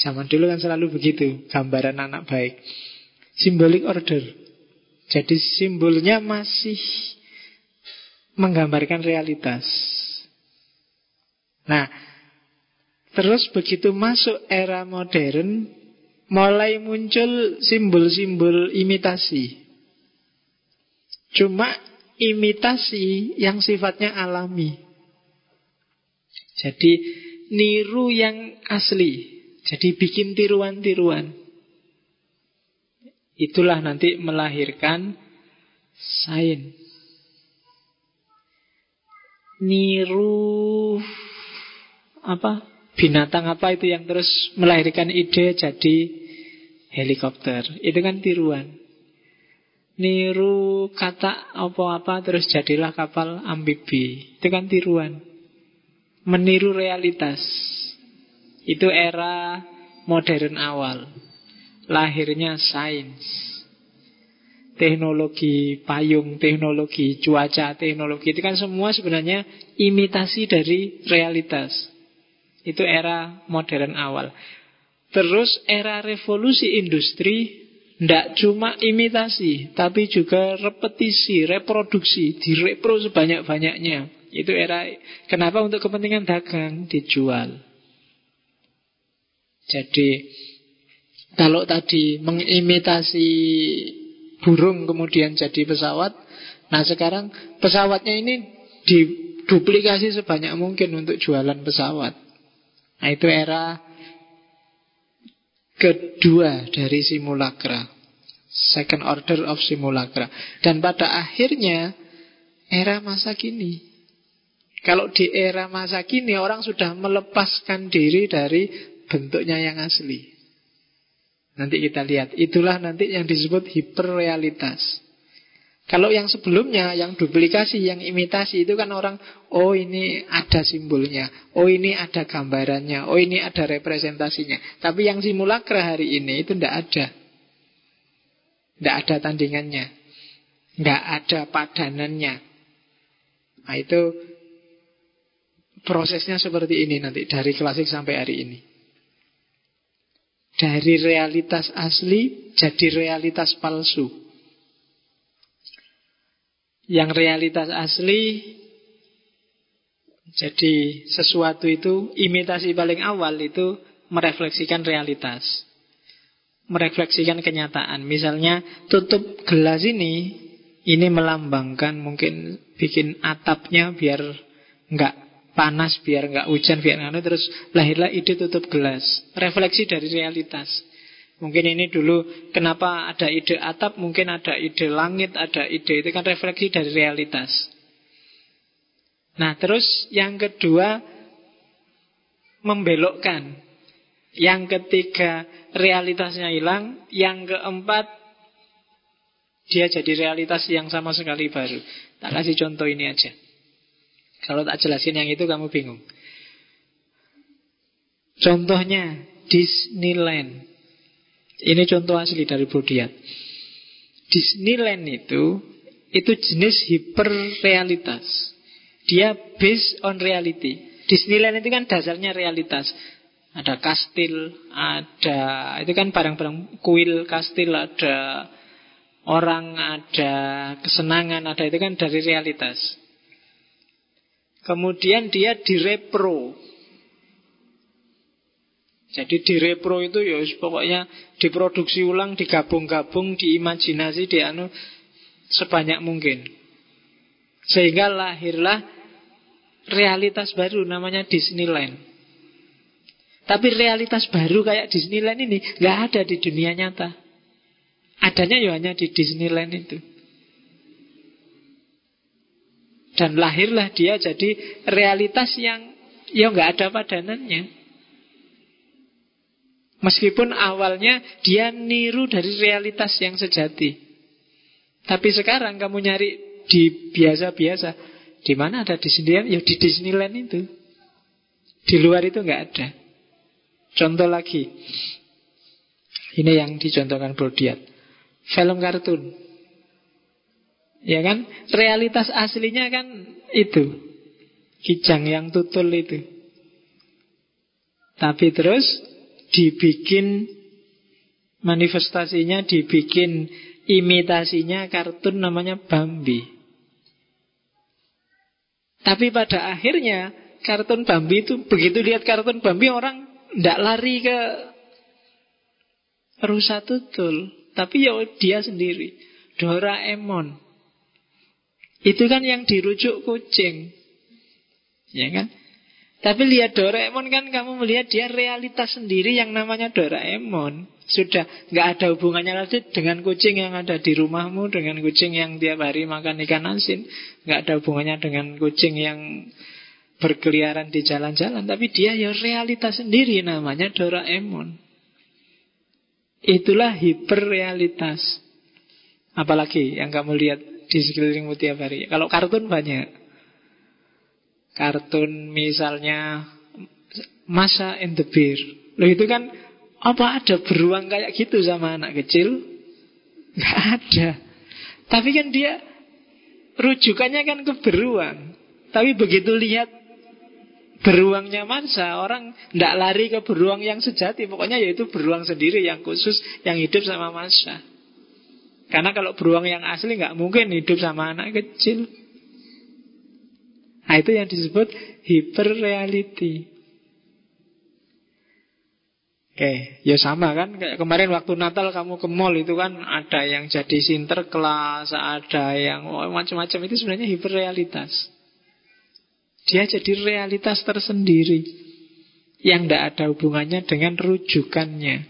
Zaman dulu kan selalu begitu, gambaran anak baik. Symbolic order. Jadi simbolnya masih menggambarkan realitas. Nah, terus begitu masuk era modern, mulai muncul simbol-simbol imitasi. Cuma imitasi yang sifatnya alami. Jadi niru yang asli. Jadi bikin tiruan-tiruan. Itulah nanti melahirkan sains. Niru apa binatang apa itu yang terus melahirkan ide jadi helikopter. Itu kan tiruan. Niru kata apa-apa terus jadilah kapal amfibi. Itu kan tiruan. Meniru realitas. Itu era modern awal lahirnya sains. Teknologi payung, teknologi cuaca, teknologi itu kan semua sebenarnya imitasi dari realitas. Itu era modern awal. Terus era revolusi industri tidak cuma imitasi, tapi juga repetisi, reproduksi, direpro sebanyak-banyaknya. Itu era, kenapa untuk kepentingan dagang dijual. Jadi kalau tadi mengimitasi burung kemudian jadi pesawat, nah sekarang pesawatnya ini diduplikasi sebanyak mungkin untuk jualan pesawat. Nah itu era kedua dari simulacra. Second order of simulacra. Dan pada akhirnya era masa kini. Kalau di era masa kini orang sudah melepaskan diri dari bentuknya yang asli. Nanti kita lihat. Itulah nanti yang disebut hiperrealitas. Kalau yang sebelumnya, yang duplikasi, yang imitasi itu kan orang, oh ini ada simbolnya, oh ini ada gambarannya, oh ini ada representasinya. Tapi yang simulakra hari ini itu tidak ada. Tidak ada tandingannya. Tidak ada padanannya. Nah itu prosesnya seperti ini nanti, dari klasik sampai hari ini. Dari realitas asli jadi realitas palsu. Yang realitas asli jadi sesuatu itu imitasi paling awal itu merefleksikan realitas. Merefleksikan kenyataan. Misalnya tutup gelas ini ini melambangkan mungkin bikin atapnya biar nggak panas biar nggak hujan biar nggak terus lahirlah ide tutup gelas. Refleksi dari realitas. Mungkin ini dulu kenapa ada ide atap mungkin ada ide langit ada ide itu kan refleksi dari realitas. Nah terus yang kedua membelokkan. Yang ketiga realitasnya hilang. Yang keempat dia jadi realitas yang sama sekali baru. Tak kasih contoh ini aja kalau tak jelasin yang itu kamu bingung. Contohnya Disneyland. Ini contoh asli dari Brodiat. Disneyland itu itu jenis hiperrealitas. Dia based on reality. Disneyland itu kan dasarnya realitas. Ada kastil, ada itu kan barang-barang kuil kastil, ada orang, ada kesenangan, ada itu kan dari realitas. Kemudian dia direpro. Jadi direpro itu ya pokoknya diproduksi ulang, digabung-gabung, diimajinasi, dianu sebanyak mungkin. Sehingga lahirlah realitas baru namanya Disneyland. Tapi realitas baru kayak Disneyland ini nggak ada di dunia nyata. Adanya ya hanya di Disneyland itu. Dan lahirlah dia jadi realitas yang ya nggak ada padanannya. Meskipun awalnya dia niru dari realitas yang sejati. Tapi sekarang kamu nyari di biasa-biasa. Di mana ada Disneyland? Ya di Disneyland itu. Di luar itu nggak ada. Contoh lagi. Ini yang dicontohkan Brodiat. Film kartun. Ya kan? Realitas aslinya kan itu. Kijang yang tutul itu. Tapi terus dibikin manifestasinya, dibikin imitasinya kartun namanya Bambi. Tapi pada akhirnya kartun Bambi itu begitu lihat kartun Bambi orang tidak lari ke rusa tutul, tapi ya dia sendiri. Doraemon. Itu kan yang dirujuk kucing. Ya kan? Tapi lihat Doraemon kan kamu melihat dia realitas sendiri yang namanya Doraemon. Sudah nggak ada hubungannya lagi dengan kucing yang ada di rumahmu, dengan kucing yang tiap hari makan ikan asin. Nggak ada hubungannya dengan kucing yang berkeliaran di jalan-jalan. Tapi dia ya realitas sendiri namanya Doraemon. Itulah hiperrealitas. Apalagi yang kamu lihat di sekelilingmu tiap hari. Kalau kartun banyak. Kartun misalnya Masa and the Bear. Loh itu kan apa ada beruang kayak gitu sama anak kecil? Gak ada. Tapi kan dia rujukannya kan ke beruang. Tapi begitu lihat beruangnya masa orang tidak lari ke beruang yang sejati pokoknya yaitu beruang sendiri yang khusus yang hidup sama masa karena kalau beruang yang asli nggak mungkin hidup sama anak kecil. Nah itu yang disebut hyperreality Oke, ya sama kan? Kemarin waktu Natal kamu ke mall itu kan Ada yang jadi sinterklas Ada yang oh, macam-macam. Itu sebenarnya hiperrealitas. Dia jadi realitas tersendiri. Yang tidak ada hubungannya dengan rujukannya.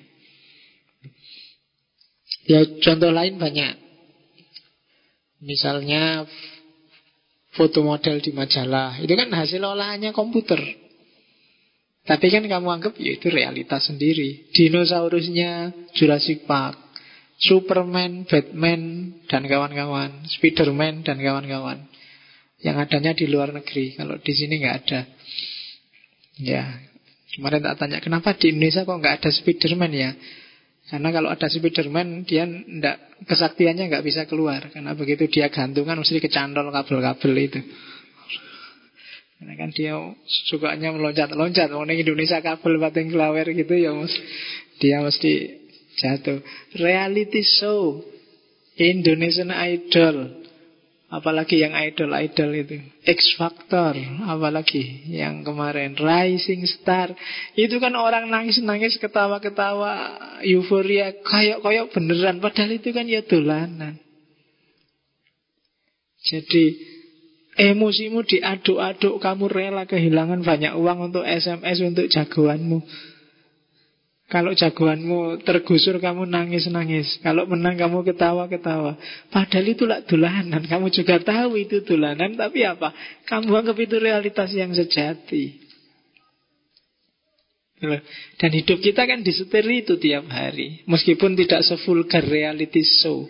Ya contoh lain banyak. Misalnya foto model di majalah, itu kan hasil olahannya komputer. Tapi kan kamu anggap ya itu realitas sendiri. Dinosaurusnya Jurassic Park, Superman, Batman, dan kawan-kawan, Spiderman, dan kawan-kawan. Yang adanya di luar negeri. Kalau di sini nggak ada. Ya, kemarin tak tanya kenapa di Indonesia kok nggak ada Spiderman ya? Karena kalau ada Spiderman dia ndak kesaktiannya nggak bisa keluar karena begitu dia gantungan mesti kecantol kabel-kabel itu. Karena kan dia sukanya meloncat-loncat. Mau Indonesia kabel batin kelawer gitu ya mus, dia mesti jatuh. Reality show Indonesian Idol Apalagi yang idol-idol itu. X Factor Apalagi yang kemarin. Rising Star. Itu kan orang nangis-nangis Ketawa-ketawa Euforia Kayak-kayak beneran. Padahal itu kan ya dolanan. Jadi Emosimu diaduk-aduk Kamu rela kehilangan banyak uang Untuk SMS untuk jagoanmu kalau jagoanmu tergusur kamu nangis-nangis. Kalau menang kamu ketawa-ketawa. Padahal itu lah dolanan Kamu juga tahu itu dolanan Tapi apa? Kamu anggap itu realitas yang sejati. Dan hidup kita kan disetir itu tiap hari. Meskipun tidak sevulgar reality show.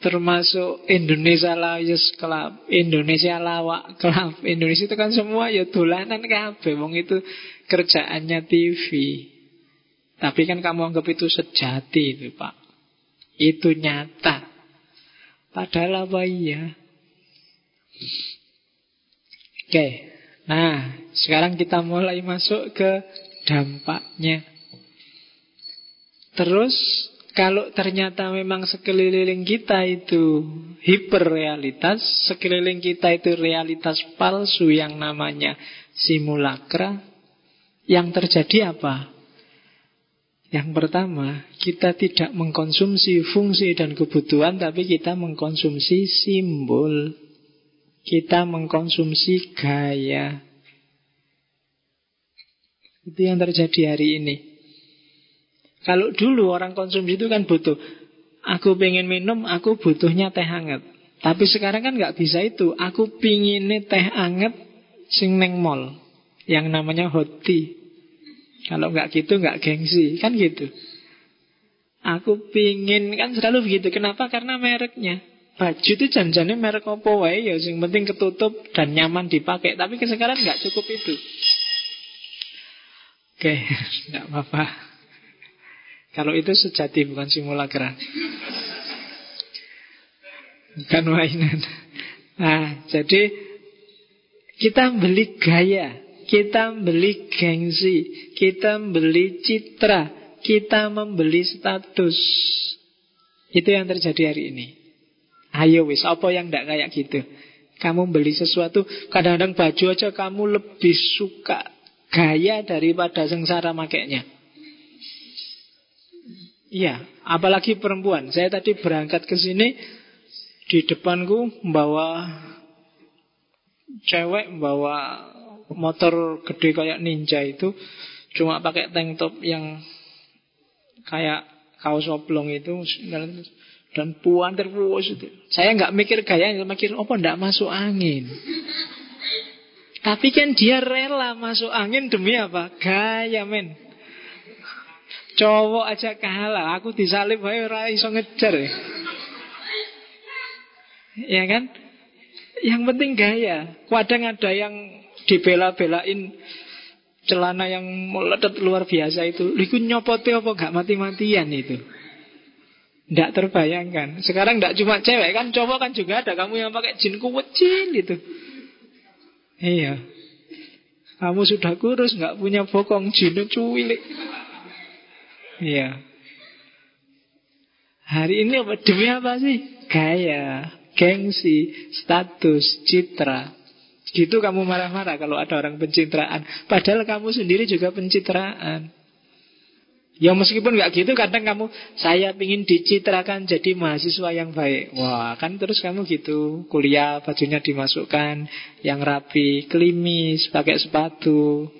Termasuk Indonesia Lawyers Club Indonesia Lawak Club. Indonesia itu kan semua ya dolanan kabeh. Wong itu kerjaannya TV tapi kan kamu anggap itu sejati itu Pak. Itu nyata. Padahal apa iya? Oke. Nah, sekarang kita mulai masuk ke dampaknya. Terus kalau ternyata memang sekeliling kita itu hiperrealitas, sekeliling kita itu realitas palsu yang namanya simulakra, yang terjadi apa? Yang pertama, kita tidak mengkonsumsi fungsi dan kebutuhan, tapi kita mengkonsumsi simbol. Kita mengkonsumsi gaya. Itu yang terjadi hari ini. Kalau dulu orang konsumsi itu kan butuh. Aku pengen minum, aku butuhnya teh hangat. Tapi sekarang kan nggak bisa itu. Aku pinginnya teh hangat sing neng mall. Yang namanya hot tea. Kalau nggak gitu nggak gengsi, kan gitu. Aku pingin kan selalu begitu. Kenapa? Karena mereknya. Baju itu janjinya merek apa wae ya yang penting ketutup dan nyaman dipakai. Tapi sekarang nggak cukup itu. Oke, nggak apa-apa. Kalau itu sejati bukan simulakra. Bukan mainan. Nah, jadi Kita beli gaya, kita beli gengsi, kita beli citra, kita membeli status. Itu yang terjadi hari ini. Ayo wis, apa yang tidak kayak gitu? Kamu beli sesuatu, kadang-kadang baju aja kamu lebih suka gaya daripada sengsara makainya. Iya, apalagi perempuan. Saya tadi berangkat ke sini di depanku membawa cewek membawa motor gede kayak ninja itu cuma pakai tank top yang kayak kaos oblong itu dan puan terus itu. Saya nggak mikir gaya, mikir apa ndak masuk angin. Tapi kan dia rela masuk angin demi apa? Gaya men. Cowok aja kalah, aku disalib ayo ora iso ngejar. Ya. ya kan? Yang penting gaya. Kadang ada yang dibela-belain celana yang meledak luar biasa itu. Iku nyopote apa gak mati-matian itu. Tidak terbayangkan. Sekarang tidak cuma cewek kan, cowok kan juga ada. Kamu yang pakai jin kuwecin itu. Iya. Kamu sudah kurus, nggak punya bokong jin cuwilik. Iya. Hari ini apa? Demi apa sih? Gaya, gengsi, status, citra. Gitu kamu marah-marah kalau ada orang pencitraan. Padahal kamu sendiri juga pencitraan. Ya meskipun nggak gitu kadang kamu saya ingin dicitrakan jadi mahasiswa yang baik. Wah kan terus kamu gitu kuliah bajunya dimasukkan yang rapi, klimis, pakai sepatu,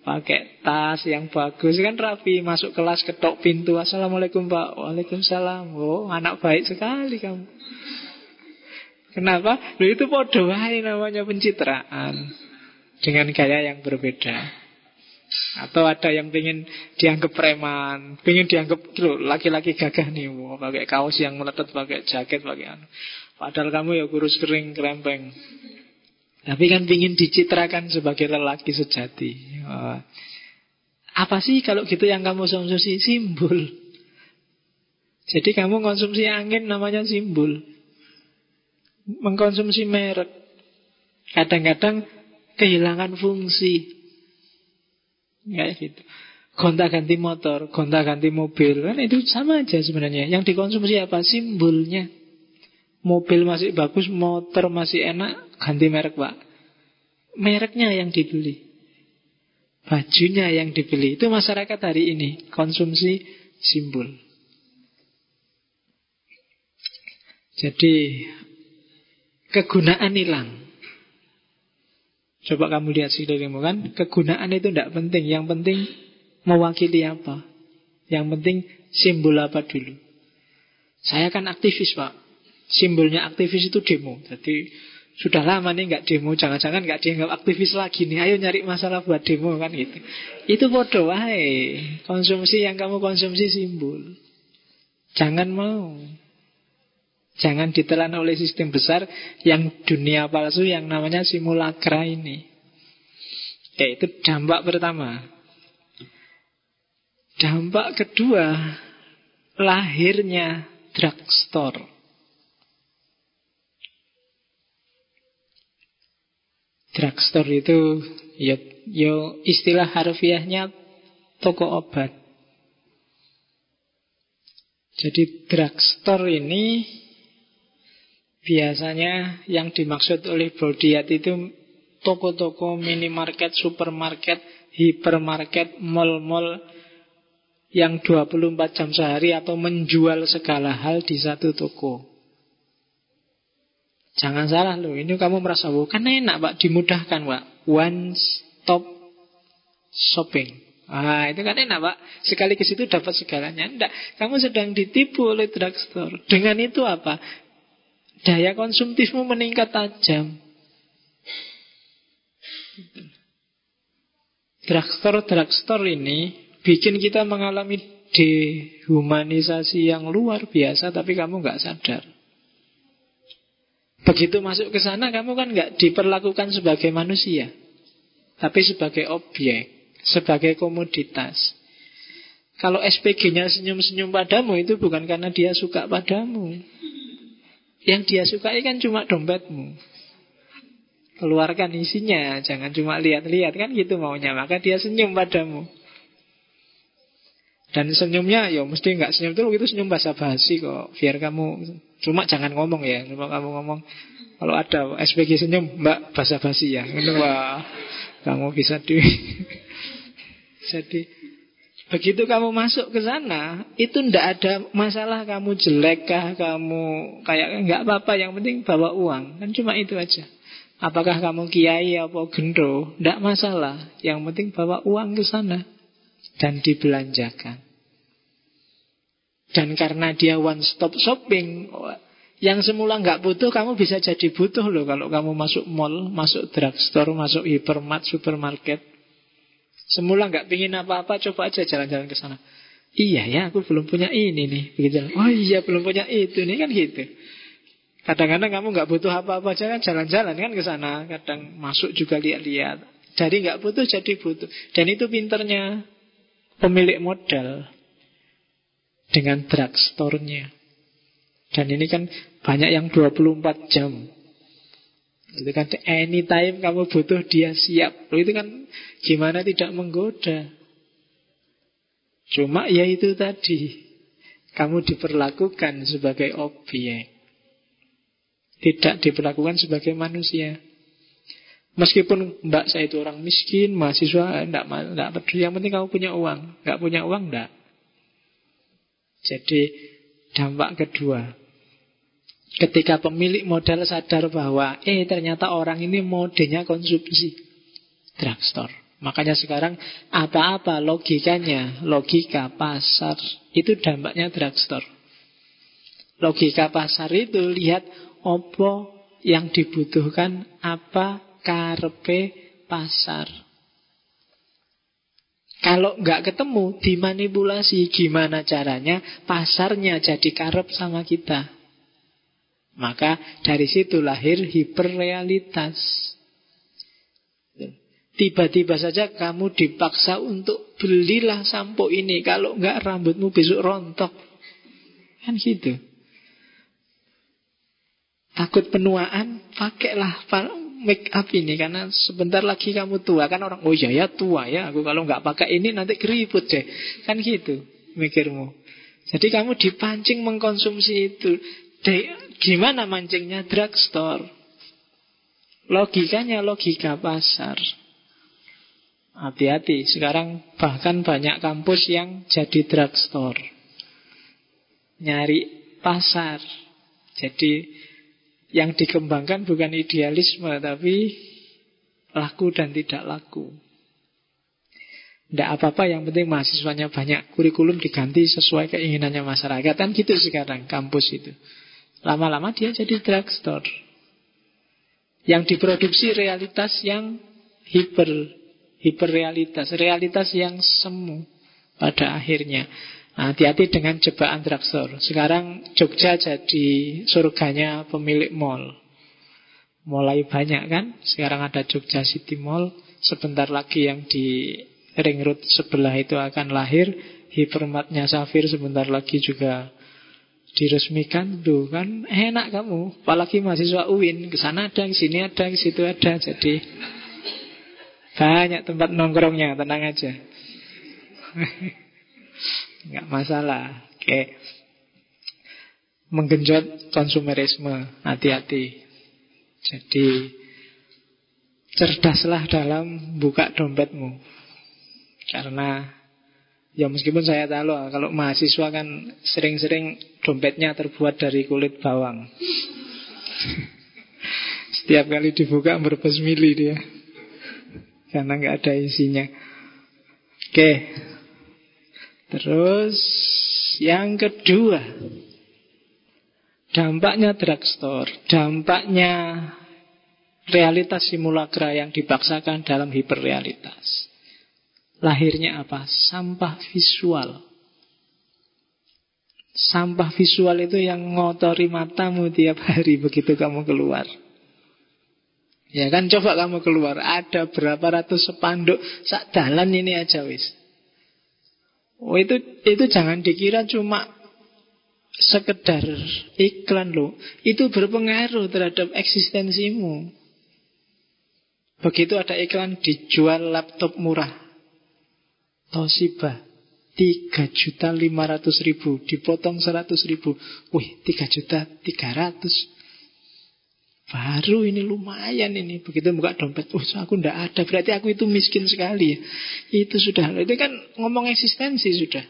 Pakai tas yang bagus kan rapi Masuk kelas ketok pintu Assalamualaikum pak Waalaikumsalam Oh anak baik sekali kamu Kenapa? Loh itu podo namanya pencitraan Dengan gaya yang berbeda atau ada yang ingin dianggap preman, ingin dianggap laki-laki gagah nih, mau pakai kaos yang meletot, pakai jaket, pakai anu. Padahal kamu ya kurus kering, kerempeng. Tapi kan ingin dicitrakan sebagai lelaki sejati. Apa sih kalau gitu yang kamu konsumsi? Simbol. Jadi kamu konsumsi angin namanya simbol. Mengkonsumsi merek. Kadang-kadang kehilangan fungsi. Kayak gitu. Gonta ganti motor, gonta ganti mobil, kan itu sama aja sebenarnya. Yang dikonsumsi apa? Simbolnya. Mobil masih bagus, motor masih enak, ganti merek pak. Mereknya yang dibeli. Bajunya yang dibeli. Itu masyarakat hari ini. Konsumsi simbol. Jadi kegunaan hilang. Coba kamu lihat dirimu kan. Kegunaan itu tidak penting. Yang penting mewakili apa. Yang penting simbol apa dulu. Saya kan aktivis pak. Simbolnya aktivis itu demo. Jadi sudah lama nih nggak demo, jangan-jangan nggak dianggap aktivis lagi nih. Ayo nyari masalah buat demo kan gitu. Itu bodoh, wahai. Konsumsi yang kamu konsumsi simbol. Jangan mau. Jangan ditelan oleh sistem besar yang dunia palsu yang namanya simulakra ini. Oke, itu dampak pertama. Dampak kedua, lahirnya drugstore. Drugstore itu ya, ya istilah harfiahnya toko obat. Jadi drugstore ini biasanya yang dimaksud oleh Brodiat itu toko-toko minimarket, supermarket, hipermarket, mall-mall yang 24 jam sehari atau menjual segala hal di satu toko. Jangan salah loh, ini kamu merasa oh, kan enak pak, dimudahkan pak. One stop shopping. Ah itu kan enak pak. Sekali ke situ dapat segalanya. Enggak, kamu sedang ditipu oleh drugstore. Dengan itu apa? Daya konsumtifmu meningkat tajam. Drugstore-drugstore ini bikin kita mengalami dehumanisasi yang luar biasa, tapi kamu nggak sadar. Begitu masuk ke sana kamu kan nggak diperlakukan sebagai manusia, tapi sebagai objek, sebagai komoditas. Kalau SPG-nya senyum-senyum padamu itu bukan karena dia suka padamu. Yang dia sukai kan cuma dompetmu. Keluarkan isinya, jangan cuma lihat-lihat kan gitu maunya. Maka dia senyum padamu. Dan senyumnya ya mesti nggak senyum itu itu senyum basa basi kok. Biar kamu cuma jangan ngomong ya. Cuma kamu ngomong kalau ada SPG senyum, Mbak basa basi ya. Wah kamu bisa di jadi begitu kamu masuk ke sana itu ndak ada masalah kamu jelek kah kamu kayak nggak apa-apa yang penting bawa uang kan cuma itu aja Apakah kamu kiai apa gendro, tidak masalah. Yang penting bawa uang ke sana dan dibelanjakan. Dan karena dia one stop shopping, yang semula nggak butuh, kamu bisa jadi butuh loh kalau kamu masuk mall, masuk drugstore, masuk hypermart, supermarket. Semula nggak pingin apa-apa, coba aja jalan-jalan ke sana. Iya ya, aku belum punya ini nih. Begitu. Oh iya, belum punya itu nih kan gitu. Kadang-kadang kamu nggak butuh apa-apa aja kan jalan-jalan kan ke sana. Kadang masuk juga lihat-lihat. Jadi nggak butuh jadi butuh. Dan itu pinternya pemilik modal dengan drugstore-nya. Dan ini kan banyak yang 24 jam. Itu kan anytime kamu butuh dia siap. Itu kan gimana tidak menggoda. Cuma ya itu tadi. Kamu diperlakukan sebagai objek. Tidak diperlakukan sebagai manusia. Meskipun mbak saya itu orang miskin, mahasiswa, enggak, enggak peduli. Yang penting kamu punya uang. Enggak punya uang, enggak. Jadi dampak kedua. Ketika pemilik modal sadar bahwa, eh ternyata orang ini modenya konsumsi. Drugstore. Makanya sekarang apa-apa logikanya, logika pasar, itu dampaknya drugstore. Logika pasar itu lihat opo yang dibutuhkan apa karepe pasar. Kalau nggak ketemu, dimanipulasi gimana caranya pasarnya jadi karep sama kita. Maka dari situ lahir hiperrealitas. Tiba-tiba saja kamu dipaksa untuk belilah sampo ini. Kalau nggak rambutmu besok rontok. Kan gitu. Takut penuaan, pakailah make up ini karena sebentar lagi kamu tua kan orang oh iya ya tua ya aku kalau nggak pakai ini nanti keriput deh kan gitu mikirmu jadi kamu dipancing mengkonsumsi itu gimana mancingnya drugstore logikanya logika pasar. Hati-hati sekarang bahkan banyak kampus yang jadi drugstore nyari pasar. Jadi yang dikembangkan bukan idealisme Tapi laku dan tidak laku. Tidak apa-apa yang penting mahasiswanya banyak Kurikulum diganti sesuai keinginannya masyarakat. Kan gitu sekarang kampus itu Lama-lama dia jadi drugstore Yang diproduksi realitas yang hiper Hiperrealitas Realitas yang semu pada akhirnya Hati-hati dengan jebakan drugstore. Sekarang Jogja jadi surganya pemilik mall. Mulai banyak kan? Sekarang ada Jogja City Mall. Sebentar lagi yang di ring road sebelah itu akan lahir. Hipermatnya Safir sebentar lagi juga diresmikan tuh kan enak kamu apalagi mahasiswa UIN ke sana ada ke sini ada ke situ ada jadi banyak tempat nongkrongnya tenang aja nggak masalah. Oke. Menggenjot konsumerisme, hati-hati. Jadi cerdaslah dalam buka dompetmu. Karena ya meskipun saya tahu kalau mahasiswa kan sering-sering dompetnya terbuat dari kulit bawang. Setiap kali dibuka berbes mili dia. Karena nggak ada isinya. Oke, Terus yang kedua Dampaknya drugstore Dampaknya realitas simulakra yang dipaksakan dalam hiperrealitas Lahirnya apa? Sampah visual Sampah visual itu yang ngotori matamu tiap hari begitu kamu keluar Ya kan coba kamu keluar Ada berapa ratus sepanduk Sak dalan ini aja wis Oh itu itu jangan dikira cuma sekedar iklan loh. Itu berpengaruh terhadap eksistensimu. Begitu ada iklan dijual laptop murah. Toshiba. 3 juta 500 ribu. Dipotong 100 ribu. Wih 3 juta 300 Baru ini lumayan ini. Begitu buka dompet Oh aku ndak ada. Berarti aku itu miskin sekali ya. Itu sudah. Itu kan ngomong eksistensi sudah.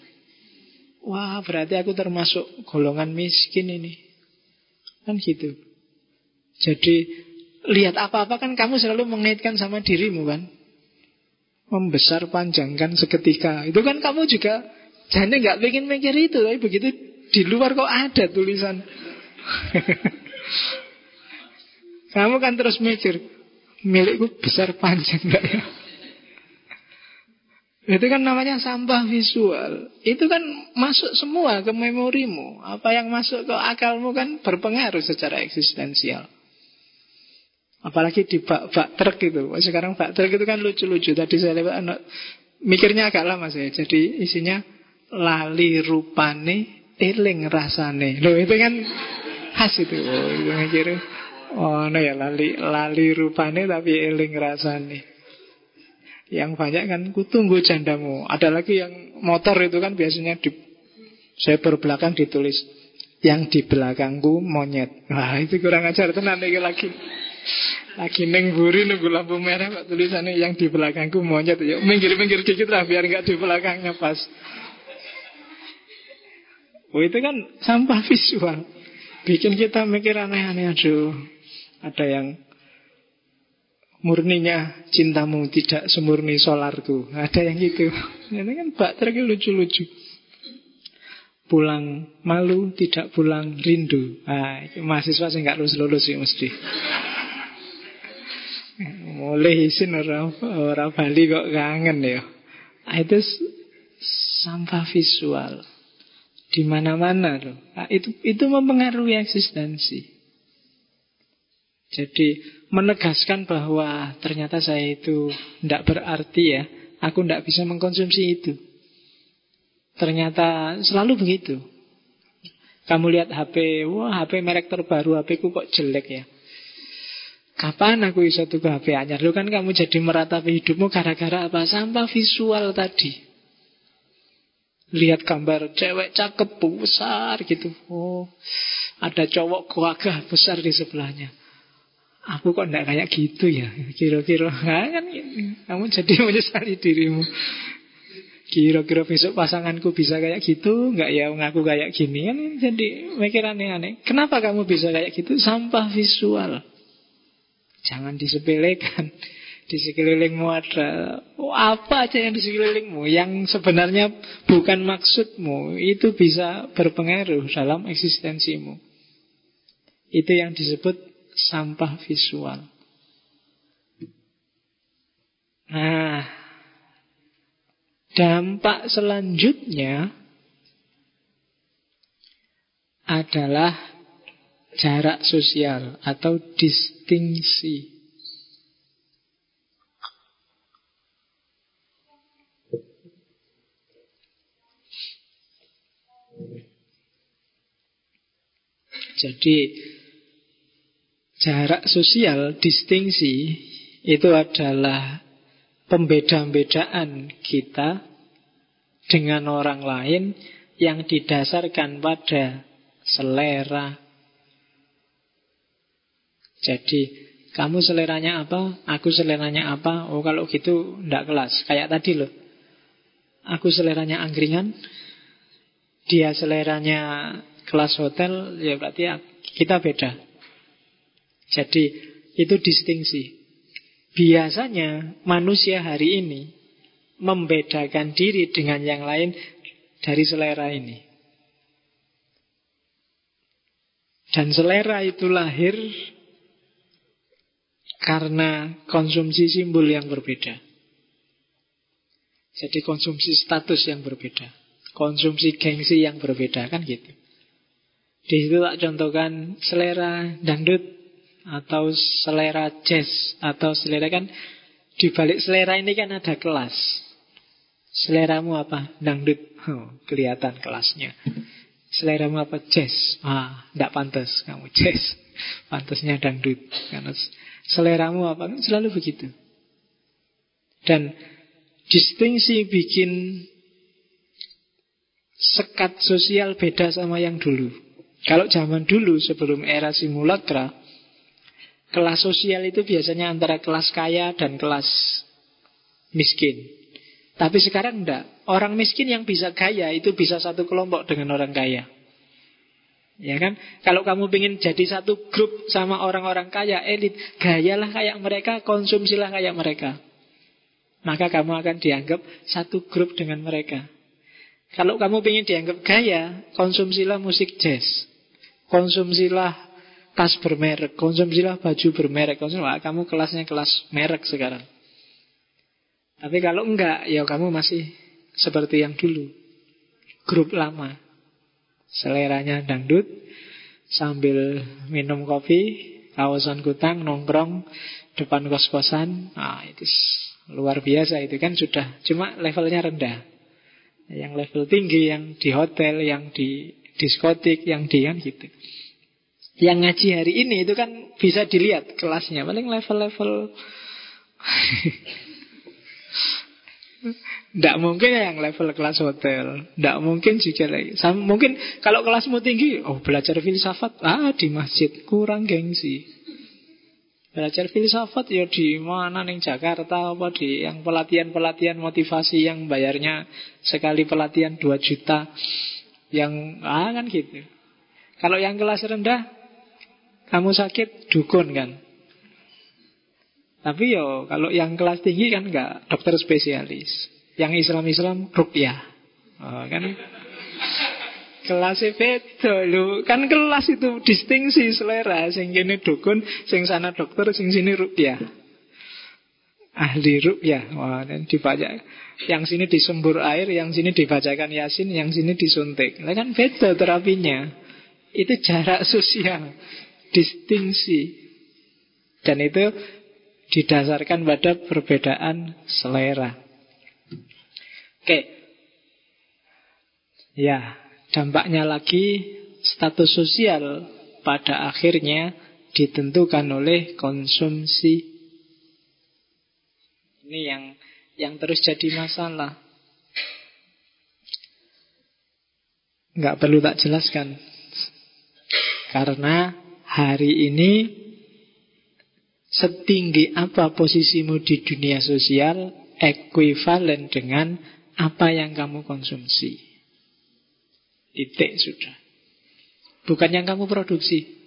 Wah berarti aku termasuk golongan miskin ini. Kan gitu. Jadi Lihat apa-apa kan kamu selalu mengaitkan sama dirimu kan membesar panjangkan seketika. Itu kan kamu juga jadi nggak pengen mikir itu, tapi begitu di luar kok ada tulisan. kamu kan terus mikir, milikku besar panjang nggak ya? Itu kan namanya sampah visual. Itu kan masuk semua ke memorimu. Apa yang masuk ke akalmu kan berpengaruh secara eksistensial. Apalagi di bak-bak truk itu. Sekarang bak truk itu kan lucu-lucu. Tadi saya lewat anak mikirnya agak lama saya. Jadi isinya lali rupane eling rasane. Loh itu kan khas itu. Oh, itu mikir. Oh, no ya lali lali rupane tapi eling rasane. Yang banyak kan ku tunggu jandamu. Ada lagi yang motor itu kan biasanya di saya berbelakang ditulis yang di belakangku monyet. Wah, itu kurang ajar tenan. Lagi neng buri nunggu lampu merah Pak tulisannya yang di belakangku monyet ya. Minggir-minggir dikit lah biar nggak di belakangnya pas. Oh itu kan sampah visual. Bikin kita mikir aneh-aneh aduh. Ada yang murninya cintamu tidak semurni solarku. Ada yang gitu. Ini kan bak lucu-lucu. Pulang malu, tidak pulang rindu. Nah, mahasiswa sih nggak lulus-lulus sih mesti. Mulai isin orang orang Bali kok kangen ya. Ah, itu sampah visual di mana-mana loh. Nah, itu itu mempengaruhi eksistensi. Jadi menegaskan bahwa ternyata saya itu tidak berarti ya. Aku tidak bisa mengkonsumsi itu. Ternyata selalu begitu. Kamu lihat HP, wah HP merek terbaru, HP ku kok jelek ya. Kapan aku bisa tuh HP anyar? Lu kan kamu jadi meratapi hidupmu gara-gara apa? Sampah visual tadi. Lihat gambar cewek cakep besar gitu. Oh, ada cowok gagah besar di sebelahnya. Aku kok enggak kayak gitu ya? Kira-kira nah, kan kamu jadi menyesali dirimu. Kira-kira besok pasanganku bisa kayak gitu Enggak ya ngaku kayak gini kan Jadi mikir aneh-aneh Kenapa kamu bisa kayak gitu? Sampah visual Jangan disepelekan. Di sekelilingmu ada oh, apa aja yang di sekelilingmu yang sebenarnya bukan maksudmu itu bisa berpengaruh dalam eksistensimu. Itu yang disebut sampah visual. Nah, dampak selanjutnya adalah jarak sosial atau distingsi. Jadi jarak sosial, distingsi itu adalah pembeda-bedaan kita dengan orang lain yang didasarkan pada selera, jadi kamu seleranya apa, aku seleranya apa. Oh kalau gitu ndak kelas. Kayak tadi loh. Aku seleranya angkringan, dia seleranya kelas hotel, ya berarti kita beda. Jadi itu distingsi. Biasanya manusia hari ini membedakan diri dengan yang lain dari selera ini. Dan selera itu lahir karena konsumsi simbol yang berbeda. Jadi konsumsi status yang berbeda. Konsumsi gengsi yang berbeda kan gitu. Di situ tak contohkan selera dangdut atau selera jazz atau selera kan di balik selera ini kan ada kelas. Seleramu apa? Dangdut. Oh, kelihatan kelasnya. Seleramu apa? Jazz. Ah, tidak pantas kamu jazz. Pantasnya dangdut. Karena Seleramu apa? Selalu begitu. Dan distingsi bikin sekat sosial beda sama yang dulu. Kalau zaman dulu sebelum era simulacra, kelas sosial itu biasanya antara kelas kaya dan kelas miskin. Tapi sekarang enggak. Orang miskin yang bisa kaya itu bisa satu kelompok dengan orang kaya. Ya kan? Kalau kamu ingin jadi satu grup sama orang-orang kaya, elit, gayalah kayak mereka, konsumsilah kayak mereka. Maka kamu akan dianggap satu grup dengan mereka. Kalau kamu ingin dianggap gaya, konsumsilah musik jazz. Konsumsilah tas bermerek, konsumsilah baju bermerek. Konsumsilah, kamu kelasnya kelas merek sekarang. Tapi kalau enggak, ya kamu masih seperti yang dulu. Grup lama. Seleranya dangdut Sambil minum kopi Kawasan kutang, nongkrong Depan kos-kosan. Nah, Itu luar biasa itu kan sudah Cuma levelnya rendah. Yang level tinggi yang di hotel Yang di diskotik Yang di kan gitu. Yang ngaji hari ini itu kan bisa dilihat kelasnya Paling level-level Tidak mungkin yang level kelas hotel Tidak mungkin juga lagi Mungkin kalau kelasmu tinggi Oh belajar filsafat Ah di masjid kurang gengsi Belajar filsafat ya di mana nih Jakarta apa di yang pelatihan-pelatihan motivasi yang bayarnya sekali pelatihan 2 juta yang ah kan gitu. Kalau yang kelas rendah kamu sakit dukun kan. Tapi yo kalau yang kelas tinggi kan enggak dokter spesialis. Yang Islam-Islam rukyah. Oh, kan? Kelasnya beda lu kan kelas itu distingsi selera. Sing kene dukun sing sana dokter sing sini rukyah. Ahli rukyah. Wah dan dibaca. Yang sini disembur air yang sini dibacakan yasin yang sini disuntik. Nah, kan beda terapinya. Itu jarak sosial distingsi. Dan itu didasarkan pada perbedaan selera Oke. Ya, dampaknya lagi status sosial pada akhirnya ditentukan oleh konsumsi. Ini yang yang terus jadi masalah. Nggak perlu tak jelaskan. Karena hari ini setinggi apa posisimu di dunia sosial ekuivalen dengan apa yang kamu konsumsi. Titik sudah. Bukan yang kamu produksi.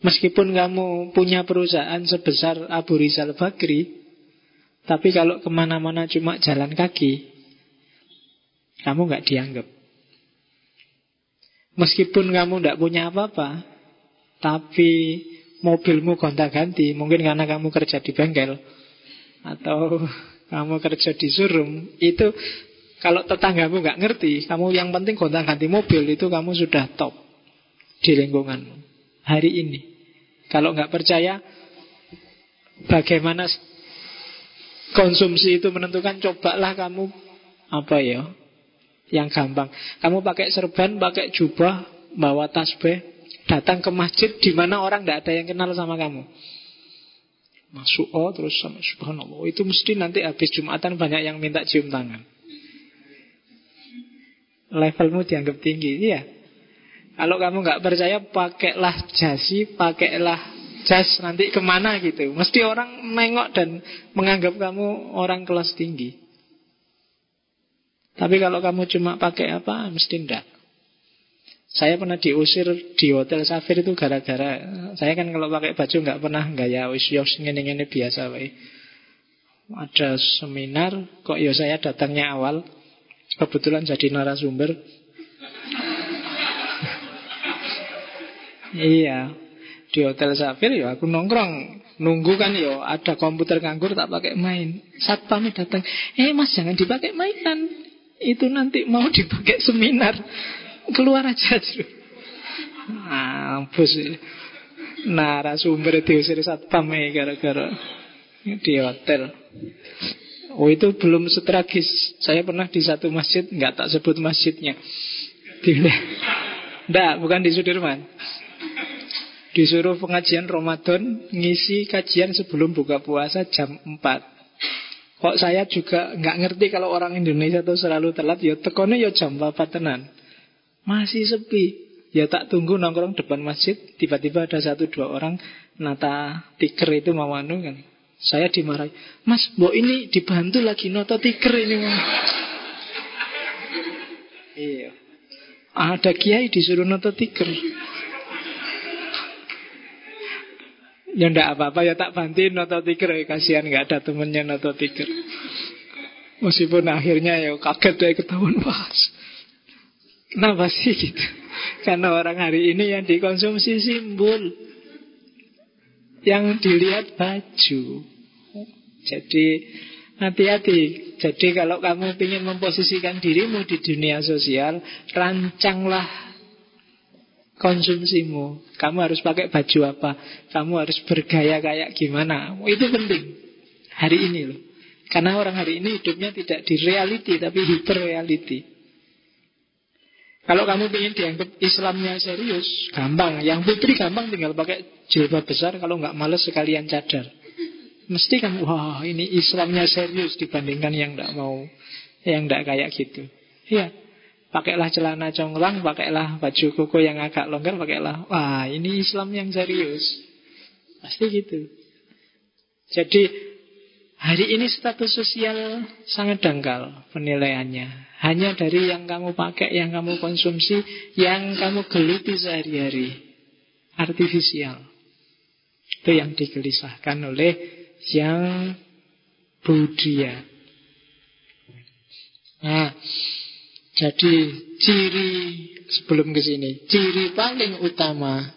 Meskipun kamu punya perusahaan sebesar Abu Rizal Bakri, tapi kalau ke mana-mana cuma jalan kaki, kamu nggak dianggap. Meskipun kamu nggak punya apa-apa, tapi mobilmu gonta-ganti, mungkin karena kamu kerja di bengkel, atau kamu kerja di showroom, itu kalau tetanggamu nggak ngerti, kamu yang penting gonta-ganti mobil itu kamu sudah top di lingkunganmu hari ini. Kalau nggak percaya, bagaimana konsumsi itu menentukan? Cobalah kamu apa ya? Yang gampang. Kamu pakai serban, pakai jubah, bawa tasbih, datang ke masjid di mana orang tidak ada yang kenal sama kamu. Masuk oh terus sama subhanallah. Itu mesti nanti habis Jumatan banyak yang minta cium tangan. Levelmu dianggap tinggi Iya. Kalau kamu nggak percaya pakailah jasi Pakailah jas nanti ke mana gitu. Mesti orang nengok dan menganggap kamu orang kelas tinggi. Tapi kalau kamu cuma pakai apa Mesti enggak saya pernah diusir di hotel Safir itu gara-gara saya kan kalau pakai baju nggak pernah gaya wis yos ngene-ngene biasa wae. Ada seminar kok ya saya datangnya awal kebetulan jadi narasumber. iya, di hotel Safir ya aku nongkrong nunggu kan ya ada komputer nganggur tak pakai main. Satpam datang, "Eh Mas jangan dipakai mainan. Itu nanti mau dipakai seminar." Keluar aja Mampus Narasumber diusir satpam ya gara-gara di hotel. Oh itu belum setragis. Saya pernah di satu masjid, nggak tak sebut masjidnya. Tidak, bukan di Sudirman. Disuruh pengajian Ramadan Ngisi kajian sebelum buka puasa jam 4 Kok saya juga nggak ngerti kalau orang Indonesia tuh selalu telat Ya tekone ya jam 4 tenan Masih sepi. Ya tak tunggu nongkrong depan masjid. Tiba-tiba ada satu dua orang Nata tiker itu mau anu kan. Saya dimarahi. Mas, bo ini dibantu lagi nota tiker ini Iya. Ada kiai disuruh nota tiker. Ya ndak apa-apa ya tak bantuin noto tiker. Ya kasihan nggak ada temennya noto tiker. Meskipun akhirnya ya kaget deh ketahuan pas. Kenapa sih gitu? Karena orang hari ini yang dikonsumsi simbol Yang dilihat baju Jadi hati-hati Jadi kalau kamu ingin memposisikan dirimu di dunia sosial Rancanglah konsumsimu. Kamu harus pakai baju apa? Kamu harus bergaya kayak gimana? Itu penting. Hari ini loh. Karena orang hari ini hidupnya tidak di reality tapi hyper reality. Kalau kamu ingin dianggap Islamnya serius, gampang. Yang putri gampang tinggal pakai jilbab besar kalau nggak males sekalian cadar. Mesti kamu, wah ini Islamnya serius dibandingkan yang nggak mau, yang nggak kayak gitu. Iya, Pakailah celana conglang, pakailah baju koko yang agak longgar, pakailah. Wah, ini Islam yang serius. Pasti gitu. Jadi hari ini status sosial sangat dangkal penilaiannya. Hanya dari yang kamu pakai, yang kamu konsumsi, yang kamu geluti sehari-hari. Artifisial. Itu yang digelisahkan oleh yang Buddhia. Nah, jadi ciri sebelum ke sini, ciri paling utama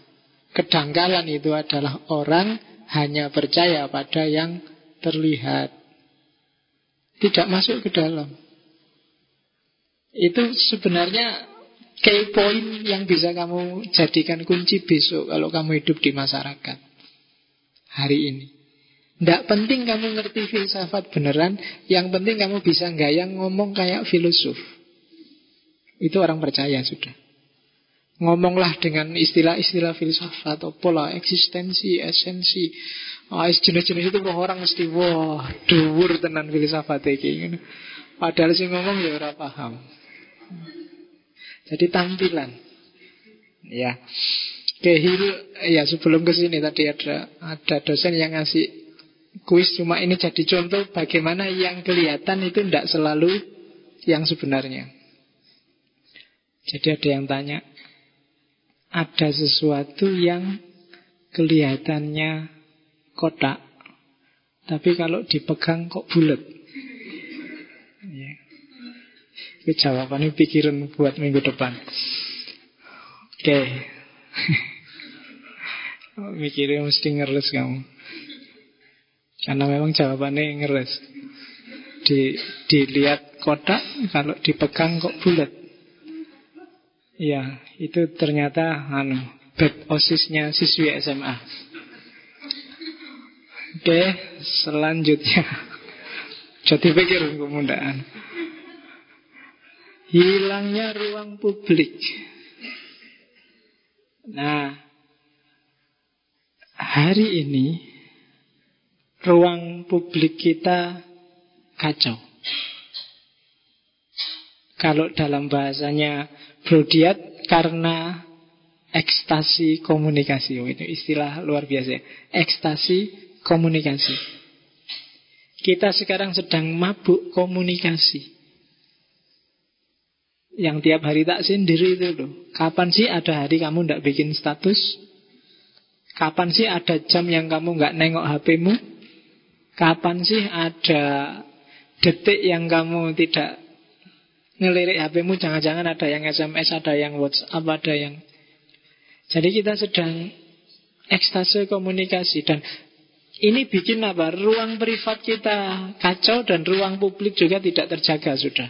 kedangkalan itu adalah orang hanya percaya pada yang terlihat. Tidak masuk ke dalam. Itu sebenarnya key point yang bisa kamu jadikan kunci besok kalau kamu hidup di masyarakat hari ini. Tidak penting kamu ngerti filsafat beneran, yang penting kamu bisa gayang ngomong kayak filosof. Itu orang percaya sudah. Ngomonglah dengan istilah-istilah filsafat atau pola eksistensi, esensi. Oh, jenis-jenis itu orang mesti wah, dhuwur tenan filsafat iki. Padahal sih ngomong ya ora paham. Jadi tampilan. Ya. Kehil ya sebelum ke sini tadi ada ada dosen yang ngasih kuis cuma ini jadi contoh bagaimana yang kelihatan itu tidak selalu yang sebenarnya. Jadi ada yang tanya, ada sesuatu yang kelihatannya kotak, tapi kalau dipegang kok bulat. Ya. Itu jawabannya pikiran buat minggu depan. Oke. Okay. Mikirnya mesti ngeres kamu. Karena memang jawabannya ngeres. Di, dilihat kotak, kalau dipegang kok bulat. Ya, itu ternyata anu back osisnya siswi SMA. Oke, selanjutnya. Jadi pikir kemudahan. Hilangnya ruang publik. Nah, hari ini ruang publik kita kacau. Kalau dalam bahasanya Brodiat karena ekstasi komunikasi. Oh, itu istilah luar biasa. Ekstasi komunikasi. Kita sekarang sedang mabuk komunikasi. Yang tiap hari tak sendiri itu loh. Kapan sih ada hari kamu tidak bikin status? Kapan sih ada jam yang kamu nggak nengok HPmu? Kapan sih ada detik yang kamu tidak ngelirik HPmu jangan-jangan ada yang SMS, ada yang WhatsApp, ada yang Jadi kita sedang ekstase komunikasi dan ini bikin apa? Ruang privat kita kacau dan ruang publik juga tidak terjaga sudah.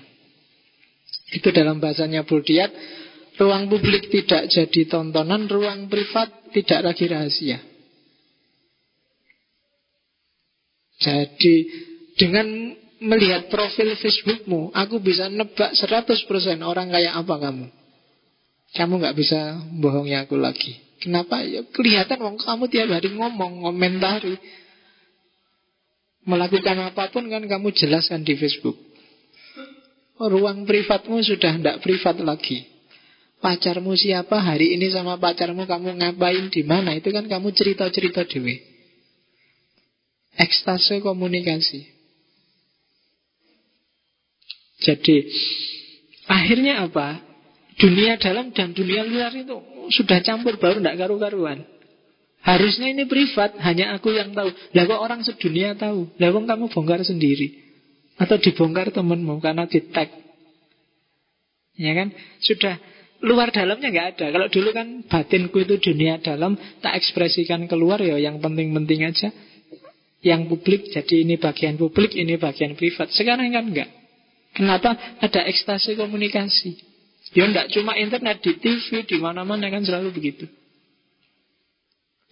Itu dalam bahasanya Buldiat, ruang publik tidak jadi tontonan, ruang privat tidak lagi rahasia. Jadi dengan melihat profil Facebookmu, aku bisa nebak 100% orang kayak apa kamu. Kamu nggak bisa bohongi aku lagi. Kenapa? Ya kelihatan wong kamu tiap hari ngomong, komentari. Melakukan apa pun kan kamu jelaskan di Facebook. Ruang privatmu sudah tidak privat lagi. Pacarmu siapa hari ini sama pacarmu kamu ngapain di mana itu kan kamu cerita-cerita dewe. Ekstase komunikasi. Jadi akhirnya apa? Dunia dalam dan dunia luar itu sudah campur baru tidak karu-karuan. Harusnya ini privat, hanya aku yang tahu. Lah kok orang sedunia tahu? Lah kok kamu bongkar sendiri? Atau dibongkar temenmu karena di tag. Ya kan? Sudah luar dalamnya nggak ada. Kalau dulu kan batinku itu dunia dalam, tak ekspresikan keluar ya yang penting-penting aja. Yang publik jadi ini bagian publik, ini bagian privat. Sekarang kan enggak. Kenapa? Ada ekstasi komunikasi. Ya enggak cuma internet di TV di mana-mana kan selalu begitu.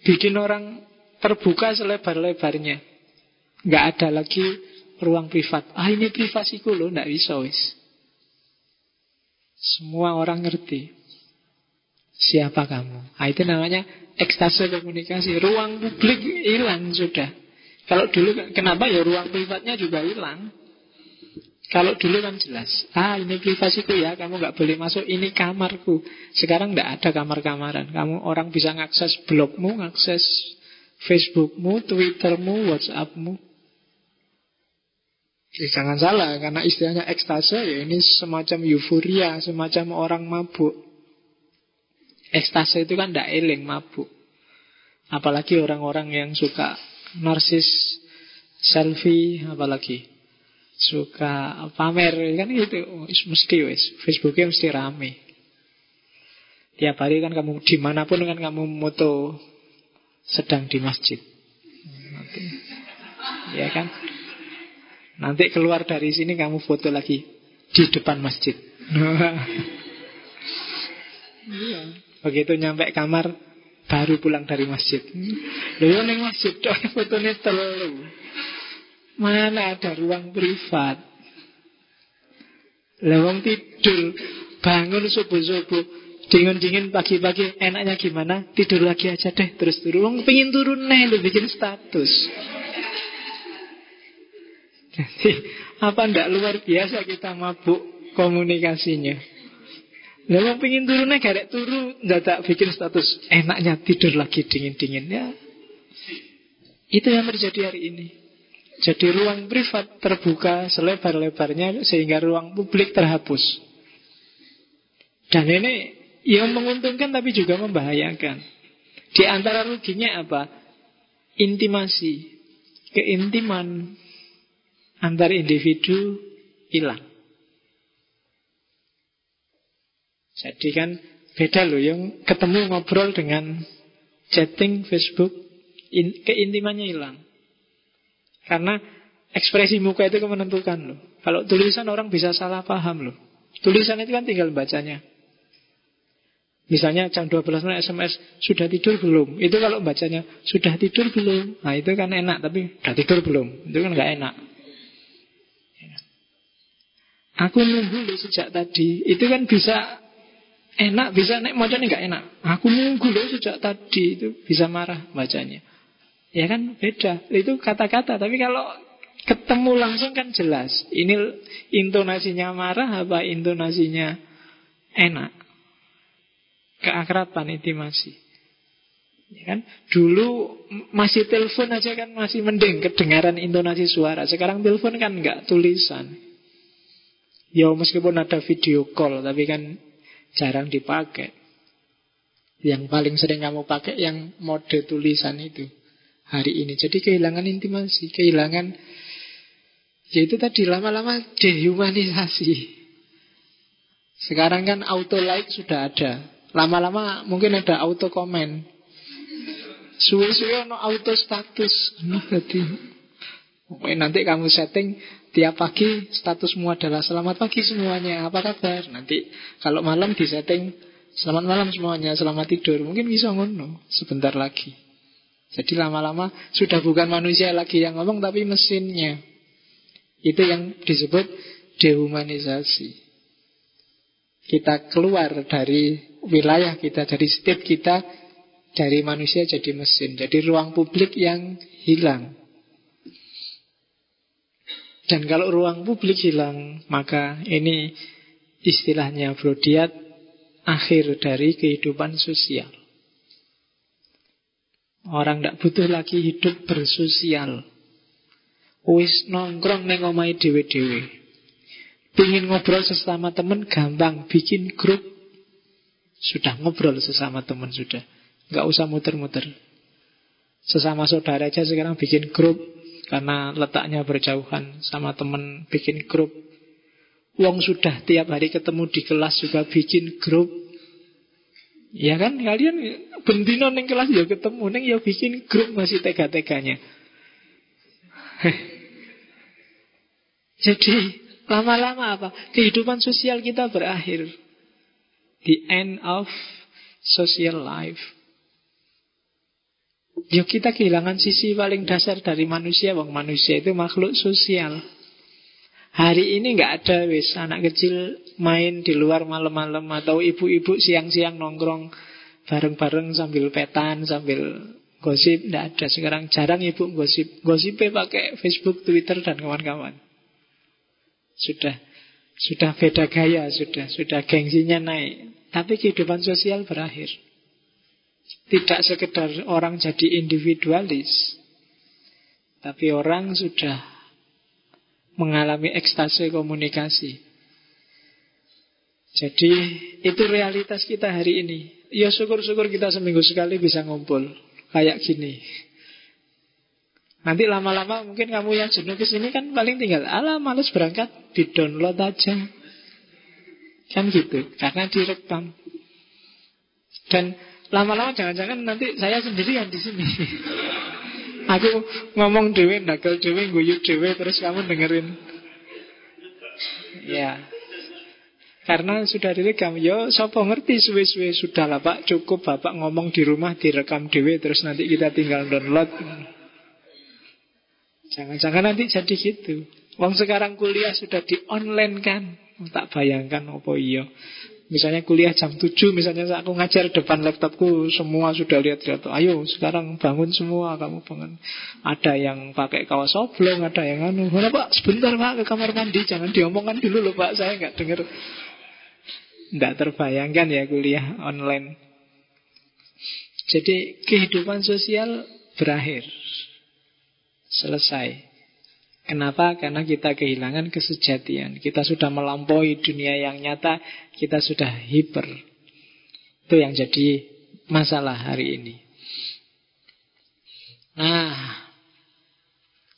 Bikin orang terbuka selebar-lebarnya. Enggak ada lagi ruang privat. Ah ini privasiku loh, enggak bisa wis. Semua orang ngerti siapa kamu. Ah itu namanya ekstase komunikasi. Ruang publik hilang sudah. Kalau dulu kenapa ya ruang privatnya juga hilang. Kalau dulu kan jelas, ah ini privasiku ya, kamu nggak boleh masuk, ini kamarku. Sekarang nggak ada kamar-kamaran. Kamu orang bisa ngakses blogmu, ngakses Facebookmu, Twittermu, Whatsappmu. Ya, jangan salah, karena istilahnya ekstase ya ini semacam euforia, semacam orang mabuk. Ekstase itu kan tidak eling, mabuk. Apalagi orang-orang yang suka narsis, selfie, apalagi suka pamer kan itu mesti wes Facebooknya mesti rame. Tiap hari kan kamu di mana pun kan kamu moto sedang di masjid. Nanti. Ya kan? Nanti keluar dari sini kamu foto lagi di depan masjid. Iya. begitu nyampe kamar baru pulang dari masjid. Lalu nih masjid dong fotonya terlalu Mana ada ruang privat? Lewong tidur, bangun subuh-subuh, dingin-dingin pagi-pagi, enaknya gimana? Tidur lagi aja deh, terus turun. pengen turun nih, lu bikin status. Jadi, apa ndak luar biasa kita mabuk komunikasinya. Lewong pengen turunnya garek turu, tak bikin status. Enaknya tidur lagi dingin-dingin ya. Itu yang terjadi hari ini. Jadi ruang privat terbuka selebar-lebarnya sehingga ruang publik terhapus. Dan ini yang menguntungkan tapi juga membahayakan. Di antara ruginya apa? Intimasi, keintiman antar individu hilang. Jadi kan beda loh yang ketemu ngobrol dengan chatting Facebook, in, keintimannya hilang. Karena ekspresi muka itu menentukan loh. Kalau tulisan orang bisa salah paham loh. Tulisan itu kan tinggal bacanya. Misalnya jam 12 malam SMS Sudah tidur belum? Itu kalau bacanya Sudah tidur belum? Nah itu kan enak Tapi sudah tidur belum? Itu kan gak enak Aku nunggu loh sejak tadi Itu kan bisa Enak Bisa naik modalnya gak enak Aku nunggu loh sejak tadi Itu bisa marah bacanya Ya kan beda. Itu kata-kata. Tapi kalau ketemu langsung kan jelas. Ini intonasinya marah apa intonasinya enak. Keakraban intimasi. Ya kan? Dulu masih telepon aja kan masih mending kedengaran intonasi suara. Sekarang telepon kan nggak tulisan. Ya meskipun ada video call tapi kan jarang dipakai. Yang paling sering kamu pakai yang mode tulisan itu hari ini. Jadi kehilangan intimasi, kehilangan yaitu tadi lama-lama dehumanisasi. Sekarang kan auto like sudah ada. Lama-lama mungkin ada auto komen. Suwe-suwe no auto status. Nanti kamu setting tiap pagi statusmu adalah selamat pagi semuanya. Apa kabar? Nanti kalau malam di setting selamat malam semuanya, selamat tidur. Mungkin bisa ngono sebentar lagi. Jadi lama-lama sudah bukan manusia lagi yang ngomong tapi mesinnya. Itu yang disebut dehumanisasi. Kita keluar dari wilayah kita, dari state kita dari manusia jadi mesin. Jadi ruang publik yang hilang. Dan kalau ruang publik hilang, maka ini istilahnya Brodiat akhir dari kehidupan sosial. Orang tidak butuh lagi hidup bersosial. Wis nongkrong neng omai dewe-dewe. Pingin ngobrol sesama temen gampang, bikin grup. Sudah ngobrol sesama temen sudah. Nggak usah muter-muter. Sesama saudara aja sekarang bikin grup karena letaknya berjauhan sama temen bikin grup. Wong sudah tiap hari ketemu di kelas juga bikin grup. Ya kan kalian bentino neng kelas ya ketemu neng ya bikin grup masih tega-teganya. Jadi lama-lama apa? Kehidupan sosial kita berakhir. The end of social life. Ya kita kehilangan sisi paling dasar dari manusia Bang manusia itu makhluk sosial Hari ini nggak ada wis anak kecil main di luar malam-malam Atau ibu-ibu siang-siang nongkrong Bareng-bareng sambil petan Sambil gosip Nggak ada. Sekarang jarang ibu gosip. Gosipnya pakai Facebook, Twitter dan kawan-kawan. Sudah Sudah beda gaya Sudah sudah gengsinya naik. Tapi kehidupan sosial berakhir. Tidak sekedar orang jadi individualis Tapi orang sudah mengalami ekstase komunikasi Jadi itu realitas kita hari ini Ya syukur-syukur kita seminggu sekali bisa ngumpul Kayak gini Nanti lama-lama mungkin kamu yang jenuh ke sini kan paling tinggal Alah males berangkat Di download aja Kan gitu Karena direkam Dan Lama-lama jangan-jangan nanti saya sendirian di sini. Aku ngomong dewe, nakal dewe, guyuk dewe, terus kamu dengerin. Ya. Karena sudah direkam, yo sopo ngerti suwe-suwe sudah lah pak, cukup bapak ngomong di rumah direkam dewe, terus nanti kita tinggal download. Jangan-jangan nanti jadi gitu. Wong sekarang kuliah sudah di online kan, tak bayangkan apa iya. Misalnya kuliah jam 7 Misalnya aku ngajar depan laptopku Semua sudah lihat-lihat Ayo sekarang bangun semua kamu bangun Ada yang pakai kaos oblong Ada yang anu Mana pak sebentar pak ke kamar mandi Jangan diomongkan dulu loh pak Saya nggak dengar Tidak terbayangkan ya kuliah online Jadi kehidupan sosial berakhir Selesai Kenapa? Karena kita kehilangan kesejatian. Kita sudah melampaui dunia yang nyata, kita sudah hiper. Itu yang jadi masalah hari ini. Nah,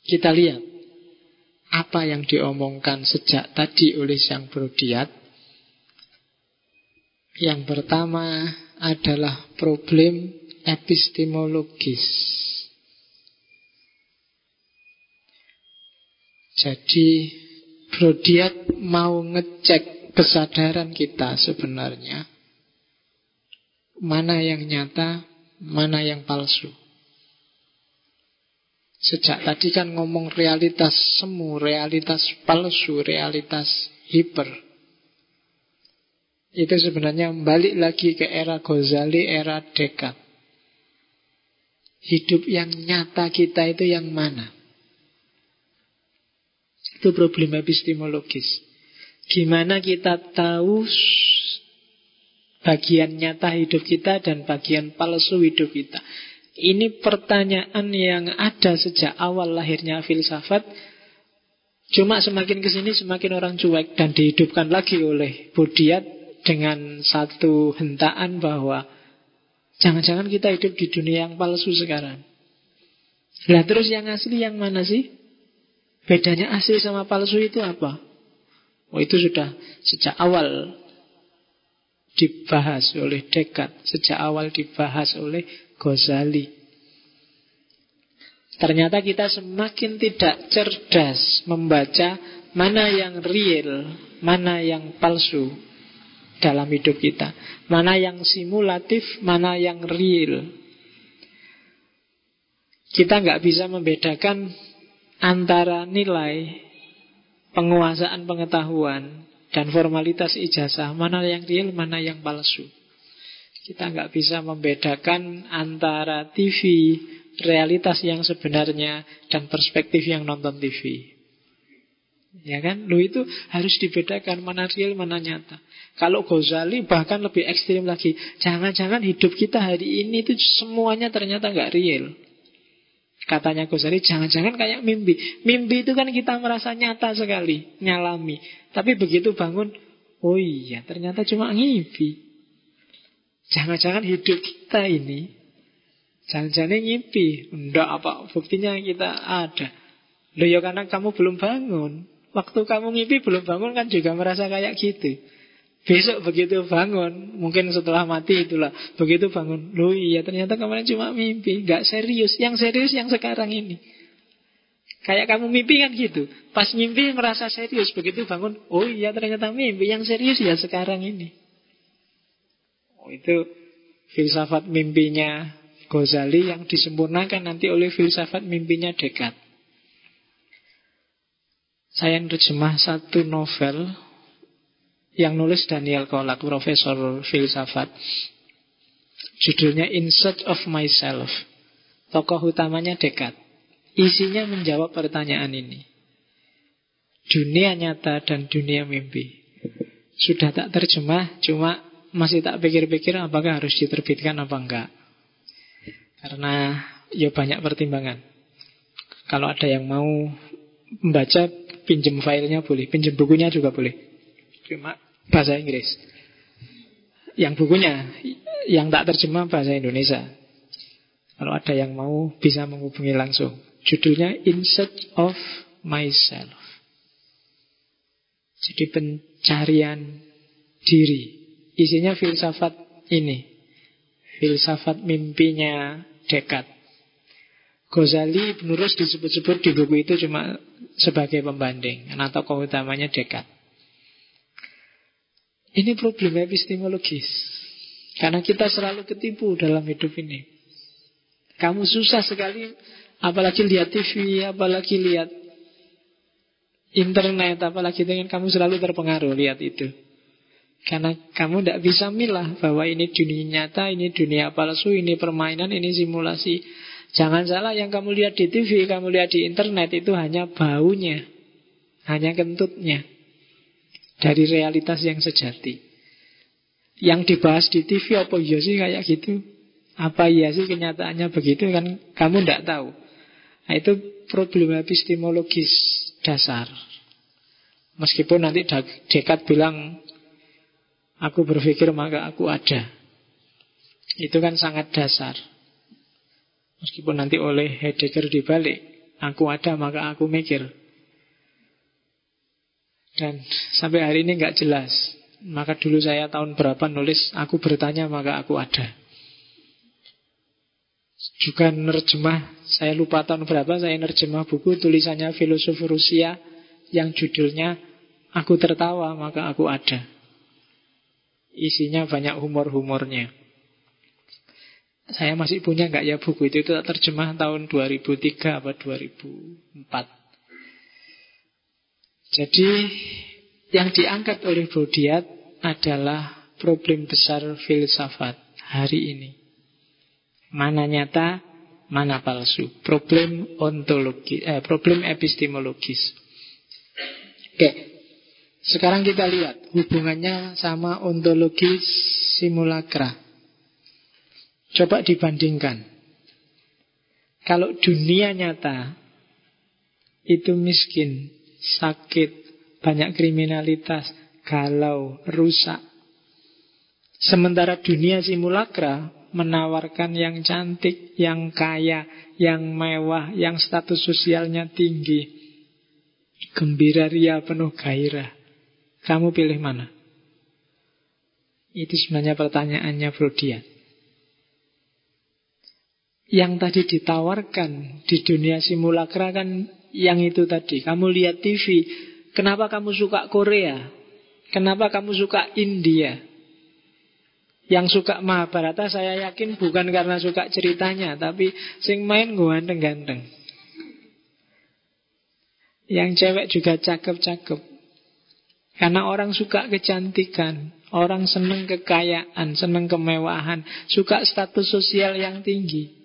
kita lihat apa yang diomongkan sejak tadi oleh Sang Brodiat. Yang pertama adalah problem epistemologis. Jadi Brodiat mau ngecek kesadaran kita sebenarnya. Mana yang nyata, mana yang palsu. Sejak tadi kan ngomong realitas semu, realitas palsu, realitas hiper Itu sebenarnya balik lagi ke era Ghazali, era Dekat Hidup yang nyata kita itu yang mana? Itu problem epistemologis. Gimana kita tahu bagian nyata hidup kita dan bagian palsu hidup kita. Ini pertanyaan yang ada sejak awal lahirnya filsafat. Cuma semakin ke sini semakin orang cuek dan dihidupkan lagi oleh Budiat dengan satu hentaan bahwa jangan-jangan kita hidup di dunia yang palsu sekarang. Lah terus yang asli yang mana sih? Bedanya asli sama palsu itu apa? Oh itu sudah sejak awal dibahas oleh Dekat, sejak awal dibahas oleh Ghazali. Ternyata kita semakin tidak cerdas membaca mana yang real, mana yang palsu dalam hidup kita. Mana yang simulatif, mana yang real. Kita nggak bisa membedakan antara nilai penguasaan pengetahuan dan formalitas ijazah, mana yang real, mana yang palsu. Kita nggak bisa membedakan antara TV, realitas yang sebenarnya, dan perspektif yang nonton TV. Ya kan? Lu itu harus dibedakan mana real, mana nyata. Kalau Ghazali bahkan lebih ekstrim lagi. Jangan-jangan hidup kita hari ini itu semuanya ternyata nggak real. Katanya Ghazali, jangan-jangan kayak mimpi. Mimpi itu kan kita merasa nyata sekali, nyalami. Tapi begitu bangun, oh iya ternyata cuma ngimpi. Jangan-jangan hidup kita ini Jangan-jangan ngimpi Enggak apa Buktinya kita ada Loh ya karena kamu belum bangun Waktu kamu ngimpi belum bangun kan juga merasa kayak gitu. Besok begitu bangun Mungkin setelah mati itulah Begitu bangun Loh iya ternyata kemarin cuma mimpi Gak serius Yang serius yang sekarang ini. Kayak kamu mimpi kan gitu. Pas mimpi merasa serius Begitu bangun Oh iya ternyata mimpi Yang serius ya sekarang ini. Oh, itu filsafat mimpinya Ghazali yang disempurnakan nanti oleh filsafat mimpinya Dekat. Saya nerjemah satu novel yang nulis Daniel Kolak, profesor filsafat. Judulnya In Search of Myself. Tokoh utamanya Dekat. Isinya menjawab pertanyaan ini. Dunia nyata dan dunia mimpi. Sudah tak terjemah, cuma masih tak pikir-pikir apakah harus diterbitkan apa enggak. Karena ya banyak pertimbangan. Kalau ada yang mau membaca, pinjem filenya boleh, pinjem bukunya juga boleh. Cuma bahasa Inggris. Yang bukunya, yang tak terjemah bahasa Indonesia. Kalau ada yang mau, bisa menghubungi langsung. Judulnya In Search of Myself. Jadi pencarian diri Isinya filsafat ini. Filsafat mimpinya Dekat. Ghazali Ibn disebut-sebut di buku itu cuma sebagai pembanding. Tokoh utamanya Dekat. Ini problem epistemologis. Karena kita selalu ketipu dalam hidup ini. Kamu susah sekali, apalagi lihat TV, apalagi lihat internet, apalagi dengan kamu selalu terpengaruh lihat itu. Karena kamu tidak bisa milah bahwa ini dunia nyata, ini dunia palsu, ini permainan, ini simulasi. Jangan salah yang kamu lihat di TV, kamu lihat di internet itu hanya baunya, hanya kentutnya dari realitas yang sejati. Yang dibahas di TV apa iya sih kayak gitu? Apa iya sih kenyataannya begitu kan kamu tidak tahu. Nah, itu problem epistemologis dasar. Meskipun nanti Dekat bilang Aku berpikir maka aku ada. Itu kan sangat dasar. Meskipun nanti oleh Heidegger dibalik, aku ada maka aku mikir. Dan sampai hari ini nggak jelas. Maka dulu saya tahun berapa nulis, aku bertanya maka aku ada. Juga nerjemah, saya lupa tahun berapa saya nerjemah buku tulisannya filosof Rusia yang judulnya Aku tertawa maka aku ada. Isinya banyak humor-humornya. Saya masih punya nggak ya buku itu? Itu terjemah tahun 2003 atau 2004. Jadi yang diangkat oleh Bodiat adalah problem besar filsafat hari ini. Mana nyata, mana palsu. Problem ontologi, eh, problem epistemologis. Oke, sekarang kita lihat hubungannya sama ontologi simulakra. Coba dibandingkan. Kalau dunia nyata itu miskin, sakit, banyak kriminalitas, galau, rusak. Sementara dunia simulakra menawarkan yang cantik, yang kaya, yang mewah, yang status sosialnya tinggi. Gembira ria penuh gairah. Kamu pilih mana? Itu sebenarnya pertanyaannya Freudian. Yang tadi ditawarkan di dunia simulakra kan yang itu tadi. Kamu lihat TV, kenapa kamu suka Korea? Kenapa kamu suka India? Yang suka Mahabharata saya yakin bukan karena suka ceritanya, tapi sing main ganteng-ganteng. Yang cewek juga cakep-cakep. Karena orang suka kecantikan, Orang seneng kekayaan, seneng kemewahan, suka status sosial yang tinggi.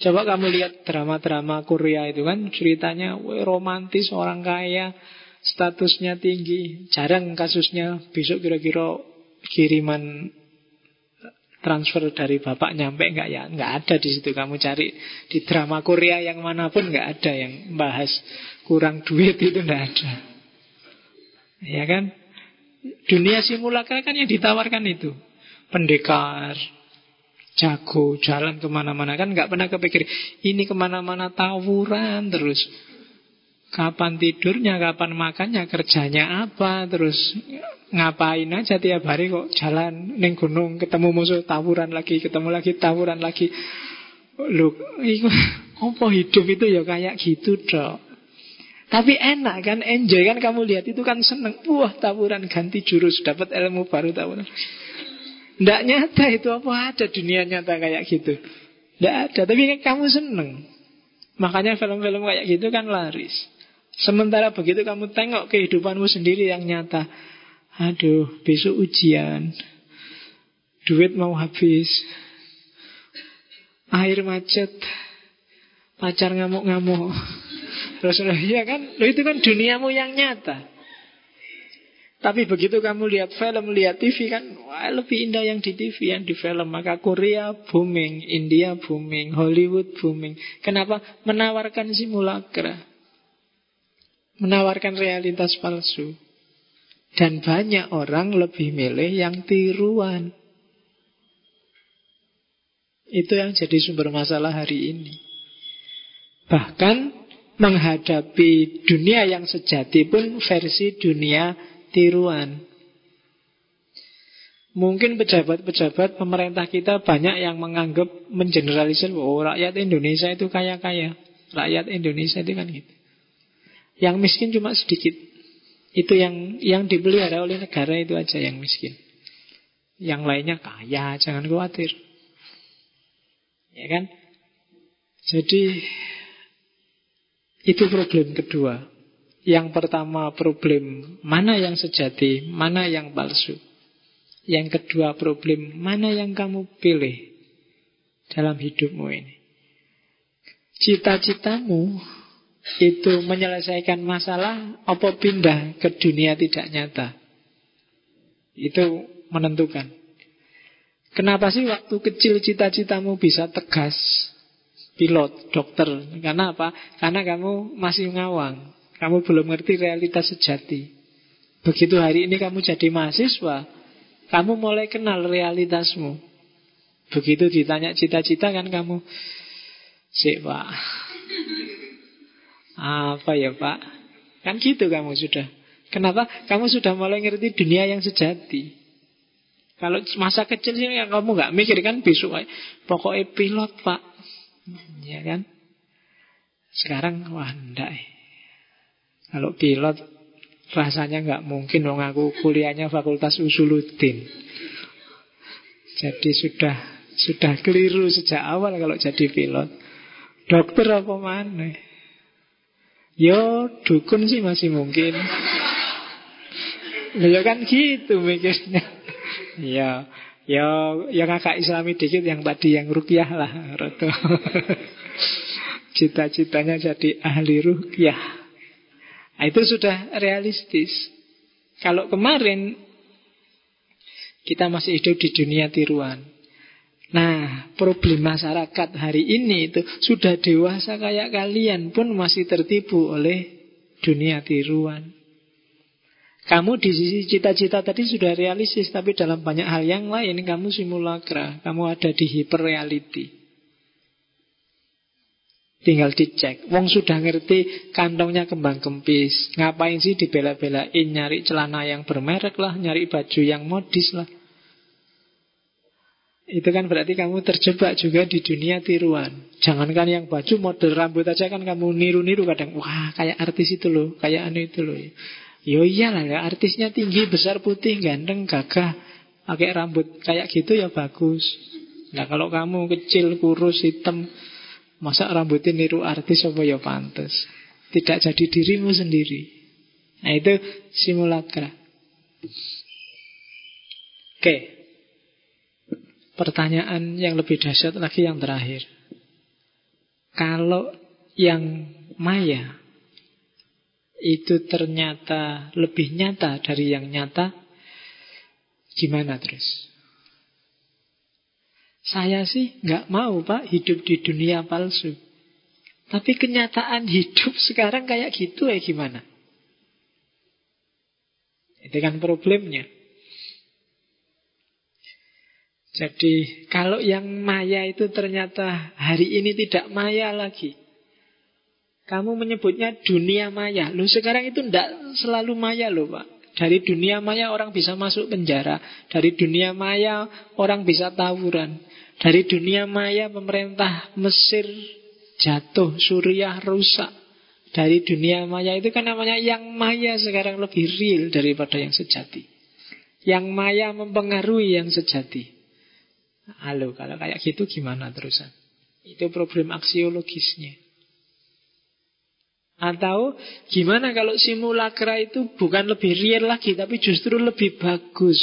Coba kamu lihat drama-drama Korea itu kan ceritanya romantis orang kaya, statusnya tinggi. Jarang kasusnya besok kira-kira kiriman transfer dari bapak nyampe nggak ya nggak ada di situ kamu cari di drama Korea yang mana pun nggak ada yang bahas kurang duit itu nggak ada ya kan Dunia simulakra kan yang ditawarkan itu. Pendekar, jago, jalan ke mana-mana. Kan nggak pernah kepikir, ini ke mana-mana tawuran terus. Kapan tidurnya, kapan makannya, kerjanya apa, terus ngapain aja tiap hari kok jalan neng gunung, ketemu musuh tawuran lagi, ketemu lagi tawuran lagi. Loh, itu, apa hidup itu ya kayak gitu dok. Tapi enak kan, enjoy kan kamu lihat itu kan seneng. Wah tawuran ganti jurus, dapat ilmu baru tawuran. Tidak nyata itu apa ada dunia nyata kayak gitu. Tidak ada, tapi kamu seneng. Makanya film-film kayak gitu kan laris. Sementara begitu kamu tengok kehidupanmu sendiri yang nyata. Aduh, besok ujian. Duit mau habis. Air macet. Pacar ngamuk-ngamuk. Terus ya kan, itu kan duniamu yang nyata. Tapi begitu kamu lihat film, lihat TV kan wah, lebih indah yang di TV yang di film. Maka Korea booming, India booming, Hollywood booming. Kenapa? Menawarkan simulakra. Menawarkan realitas palsu. Dan banyak orang lebih milih yang tiruan. Itu yang jadi sumber masalah hari ini. Bahkan menghadapi dunia yang sejati pun versi dunia tiruan. Mungkin pejabat-pejabat pemerintah kita banyak yang menganggap mengeneralisir oh rakyat Indonesia itu kaya-kaya. Rakyat Indonesia itu kan gitu. Yang miskin cuma sedikit. Itu yang yang dipelihara oleh negara itu aja yang miskin. Yang lainnya kaya, jangan khawatir. Ya kan? Jadi itu problem kedua. Yang pertama problem mana yang sejati, mana yang palsu. Yang kedua problem mana yang kamu pilih dalam hidupmu ini. Cita-citamu itu menyelesaikan masalah apa pindah ke dunia tidak nyata. Itu menentukan. Kenapa sih waktu kecil cita-citamu bisa tegas pilot, dokter. Karena apa? Karena kamu masih ngawang. Kamu belum ngerti realitas sejati. Begitu hari ini kamu jadi mahasiswa, kamu mulai kenal realitasmu. Begitu ditanya cita-cita kan kamu, Sik pak, apa ya pak? Kan gitu kamu sudah. Kenapa? Kamu sudah mulai ngerti dunia yang sejati. Kalau masa kecil sih kamu nggak mikir kan besok, pokoknya pilot pak, Ya kan? Sekarang wah enggak. Kalau pilot rasanya nggak mungkin dong aku kuliahnya Fakultas Usuluddin. Jadi sudah sudah keliru sejak awal kalau jadi pilot. Dokter apa mana? Yo dukun sih masih mungkin. Ya kan gitu mikirnya. Ya, Ya, yang agak islami dikit yang tadi yang rukyah lah. Cita-citanya jadi ahli rukyah. Nah, itu sudah realistis. Kalau kemarin kita masih hidup di dunia tiruan. Nah, problem masyarakat hari ini itu sudah dewasa kayak kalian pun masih tertipu oleh dunia tiruan. Kamu di sisi cita-cita tadi sudah realistis, tapi dalam banyak hal yang lain kamu simulakra, kamu ada di hyperreality. Tinggal dicek. Wong sudah ngerti kantongnya kembang kempis. Ngapain sih dibela-belain nyari celana yang bermerek lah, nyari baju yang modis lah. Itu kan berarti kamu terjebak juga di dunia tiruan. Jangankan yang baju model rambut aja kan kamu niru-niru kadang. Wah kayak artis itu loh, kayak anu itu loh. Yo iyalah ya, artisnya tinggi, besar, putih, ganteng, gagah, pakai rambut kayak gitu ya bagus. Nah kalau kamu kecil, kurus, hitam, masa rambutnya niru artis apa ya pantas? Tidak jadi dirimu sendiri. Nah itu simulakra. Oke. Pertanyaan yang lebih dahsyat lagi yang terakhir. Kalau yang maya itu ternyata lebih nyata dari yang nyata, gimana terus? Saya sih nggak mau pak hidup di dunia palsu. Tapi kenyataan hidup sekarang kayak gitu ya gimana? Itu kan problemnya. Jadi kalau yang maya itu ternyata hari ini tidak maya lagi. Kamu menyebutnya dunia maya. Loh sekarang itu tidak selalu maya loh Pak. Dari dunia maya orang bisa masuk penjara. Dari dunia maya orang bisa tawuran. Dari dunia maya pemerintah Mesir jatuh, Suriah rusak. Dari dunia maya itu kan namanya yang maya sekarang lebih real daripada yang sejati. Yang maya mempengaruhi yang sejati. Halo, kalau kayak gitu gimana terusan? Itu problem aksiologisnya. Atau gimana kalau simulakra itu bukan lebih real lagi, tapi justru lebih bagus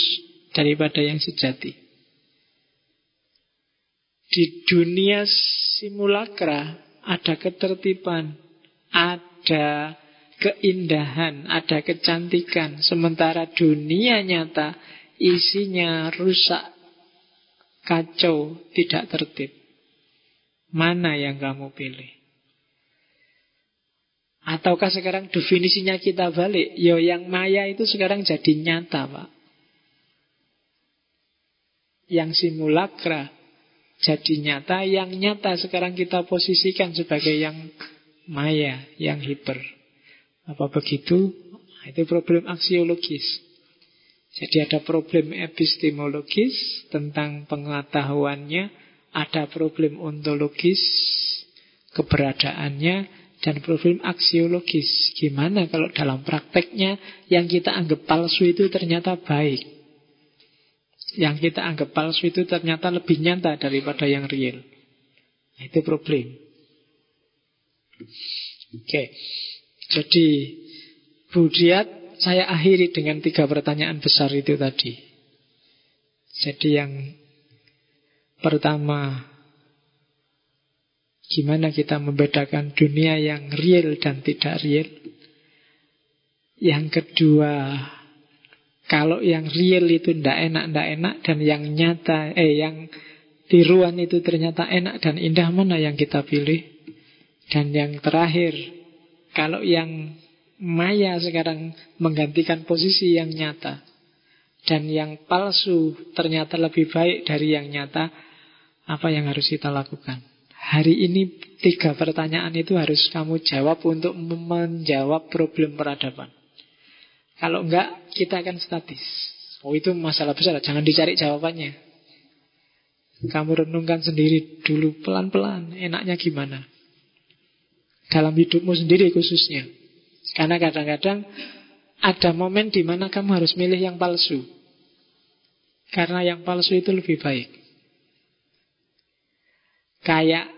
daripada yang sejati. Di dunia simulakra ada ketertiban, ada keindahan, ada kecantikan. Sementara dunia nyata isinya rusak, kacau, tidak tertib. Mana yang kamu pilih? Ataukah sekarang definisinya kita balik? Yo yang maya itu sekarang jadi nyata, Pak. Yang simulakra jadi nyata, yang nyata sekarang kita posisikan sebagai yang maya, yang hiper. Apa begitu? Itu problem aksiologis. Jadi ada problem epistemologis tentang pengetahuannya, ada problem ontologis keberadaannya, dan problem aksiologis. Gimana kalau dalam prakteknya yang kita anggap palsu itu ternyata baik? yang kita anggap palsu itu ternyata lebih nyata daripada yang real. Itu problem. Oke. Jadi Budiat saya akhiri dengan tiga pertanyaan besar itu tadi. Jadi yang pertama Gimana kita membedakan dunia yang real dan tidak real? Yang kedua, kalau yang real itu ndak enak, ndak enak dan yang nyata, eh yang tiruan itu ternyata enak dan indah mana yang kita pilih? Dan yang terakhir, kalau yang maya sekarang menggantikan posisi yang nyata dan yang palsu ternyata lebih baik dari yang nyata, apa yang harus kita lakukan? Hari ini tiga pertanyaan itu harus kamu jawab untuk menjawab problem peradaban. Kalau enggak, kita akan statis. Oh itu masalah besar, jangan dicari jawabannya. Kamu renungkan sendiri dulu pelan-pelan, enaknya gimana. Dalam hidupmu sendiri khususnya. Karena kadang-kadang ada momen di mana kamu harus milih yang palsu. Karena yang palsu itu lebih baik. Kayak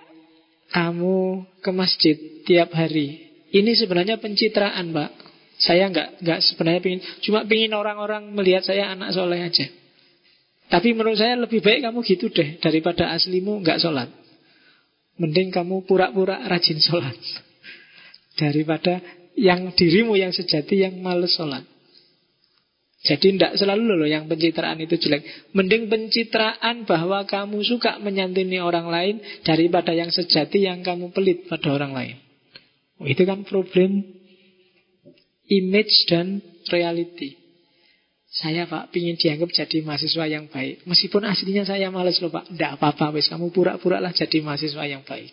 kamu ke masjid tiap hari. Ini sebenarnya pencitraan, Pak. Saya nggak nggak sebenarnya pingin, cuma pingin orang-orang melihat saya anak soleh aja. Tapi menurut saya lebih baik kamu gitu deh daripada aslimu nggak sholat. Mending kamu pura-pura rajin sholat daripada yang dirimu yang sejati yang males sholat. Jadi tidak selalu loh yang pencitraan itu jelek. Mending pencitraan bahwa kamu suka menyantuni orang lain daripada yang sejati yang kamu pelit pada orang lain. Oh, itu kan problem image dan reality. Saya pak pingin dianggap jadi mahasiswa yang baik. Meskipun aslinya saya males loh pak. Tidak apa-apa wis kamu pura-pura lah jadi mahasiswa yang baik.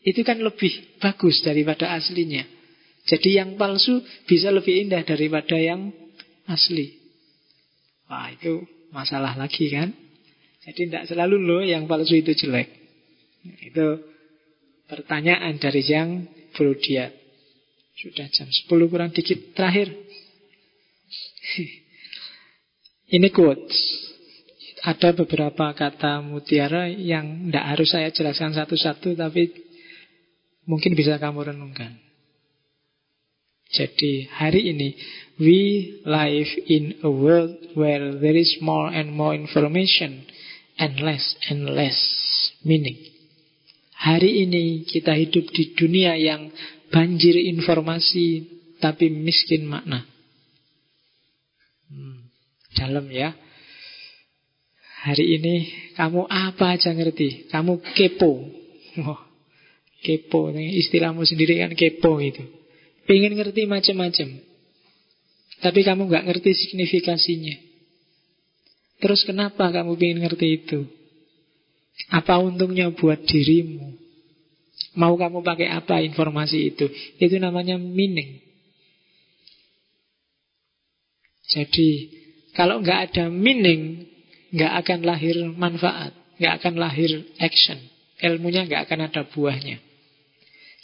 Itu kan lebih bagus daripada aslinya. Jadi yang palsu bisa lebih indah daripada yang asli. Wah itu masalah lagi kan. Jadi tidak selalu loh yang palsu itu jelek. Itu pertanyaan dari yang Brodiat. Sudah jam 10 kurang dikit terakhir. Ini quotes. Ada beberapa kata mutiara yang tidak harus saya jelaskan satu-satu, tapi mungkin bisa kamu renungkan. Jadi hari ini We live in a world where there is more and more information and less and less meaning. Hari ini kita hidup di dunia yang banjir informasi tapi miskin makna. Hmm, dalam ya. Hari ini kamu apa aja ngerti. Kamu kepo. Kepo. Istilahmu sendiri kan kepo itu. Pengen ngerti macam-macam. Tapi kamu nggak ngerti signifikasinya. Terus kenapa kamu ingin ngerti itu? Apa untungnya buat dirimu? Mau kamu pakai apa informasi itu? Itu namanya meaning. Jadi kalau nggak ada meaning, nggak akan lahir manfaat, nggak akan lahir action. Ilmunya nggak akan ada buahnya.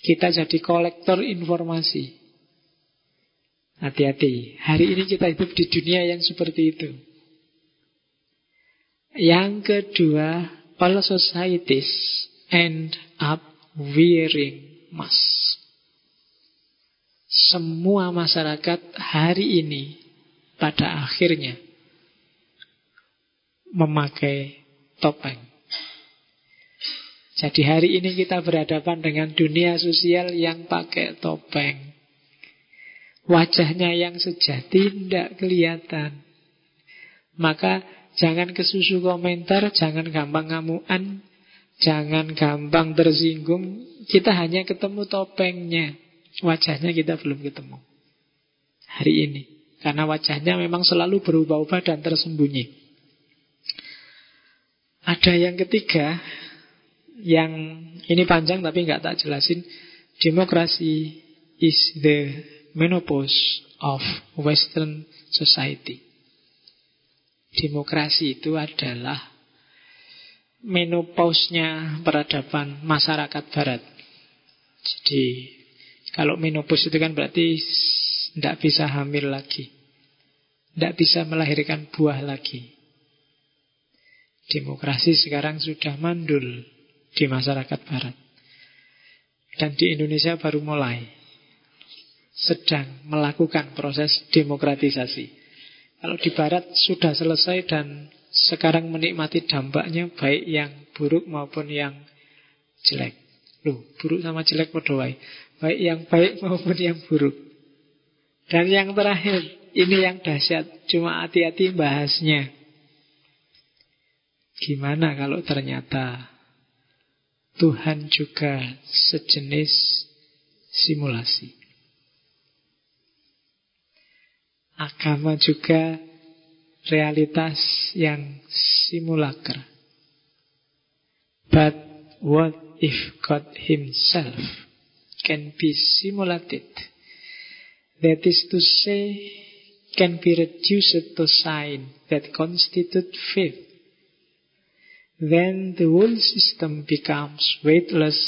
Kita jadi kolektor informasi. Hati-hati. Hari ini kita hidup di dunia yang seperti itu. Yang kedua, all societies end up wearing mask. Semua masyarakat hari ini pada akhirnya memakai topeng. Jadi hari ini kita berhadapan dengan dunia sosial yang pakai topeng. Wajahnya yang sejati tidak kelihatan. Maka jangan kesusu komentar, jangan gampang ngamuan, jangan gampang tersinggung. Kita hanya ketemu topengnya. Wajahnya kita belum ketemu. Hari ini. Karena wajahnya memang selalu berubah-ubah dan tersembunyi. Ada yang ketiga, yang ini panjang tapi nggak tak jelasin. Demokrasi is the menopause of Western society. Demokrasi itu adalah menopausnya peradaban masyarakat barat. Jadi kalau menopause itu kan berarti tidak bisa hamil lagi. Tidak bisa melahirkan buah lagi. Demokrasi sekarang sudah mandul di masyarakat barat. Dan di Indonesia baru mulai sedang melakukan proses demokratisasi. Kalau di barat sudah selesai dan sekarang menikmati dampaknya baik yang buruk maupun yang jelek. Loh, buruk sama jelek berdua. Baik yang baik maupun yang buruk. Dan yang terakhir, ini yang dahsyat, cuma hati-hati bahasnya. Gimana kalau ternyata Tuhan juga sejenis simulasi? Agama juga realitas yang simulacra. But what if God himself can be simulated? That is to say, can be reduced to sign that constitute faith. Then the whole system becomes weightless.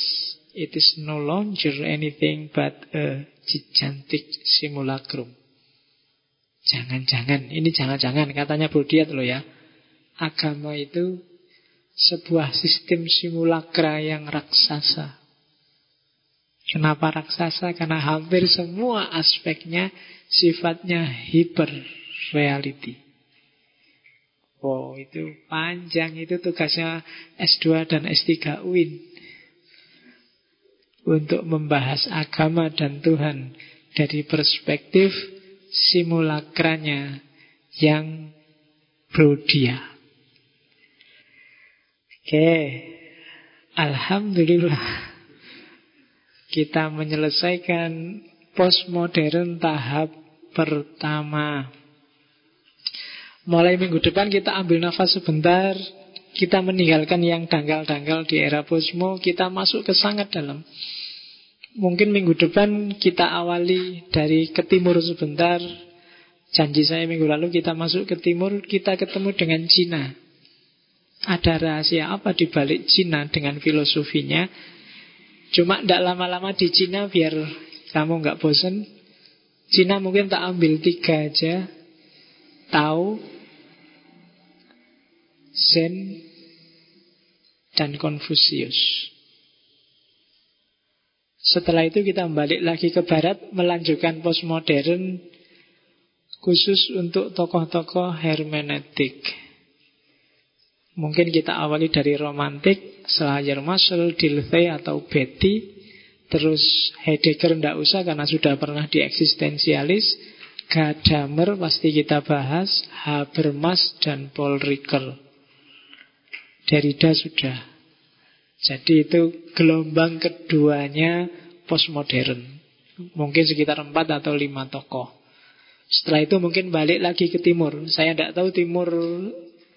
It is no longer anything but a gigantic simulacrum. Jangan-jangan, ini jangan-jangan katanya Budiat loh ya. Agama itu sebuah sistem simulakra yang raksasa. Kenapa raksasa? Karena hampir semua aspeknya sifatnya hyper reality. Oh, itu panjang itu tugasnya S2 dan S3 UIN. Untuk membahas agama dan Tuhan dari perspektif simulakranya yang brodia. Oke, Alhamdulillah kita menyelesaikan postmodern tahap pertama. Mulai minggu depan kita ambil nafas sebentar, kita meninggalkan yang dangkal-dangkal di era posmo, kita masuk ke sangat dalam. Mungkin minggu depan kita awali dari ke timur sebentar. Janji saya minggu lalu kita masuk ke timur, kita ketemu dengan Cina. Ada rahasia apa di balik Cina dengan filosofinya? Cuma tidak lama-lama di Cina biar kamu nggak bosan. Cina mungkin tak ambil tiga aja. Tahu, Zen, dan Konfusius. Setelah itu kita balik lagi ke barat Melanjutkan postmodern khusus untuk tokoh-tokoh hermeneutik. Mungkin kita awali dari romantik, Schleiermacher, Dilthey atau Betty. Terus Heidegger tidak usah karena sudah pernah di eksistensialis. Gadamer pasti kita bahas, Habermas dan Paul Ricoeur. Derrida sudah. Jadi itu gelombang keduanya postmodern. Mungkin sekitar empat atau lima tokoh. Setelah itu mungkin balik lagi ke timur. Saya tidak tahu timur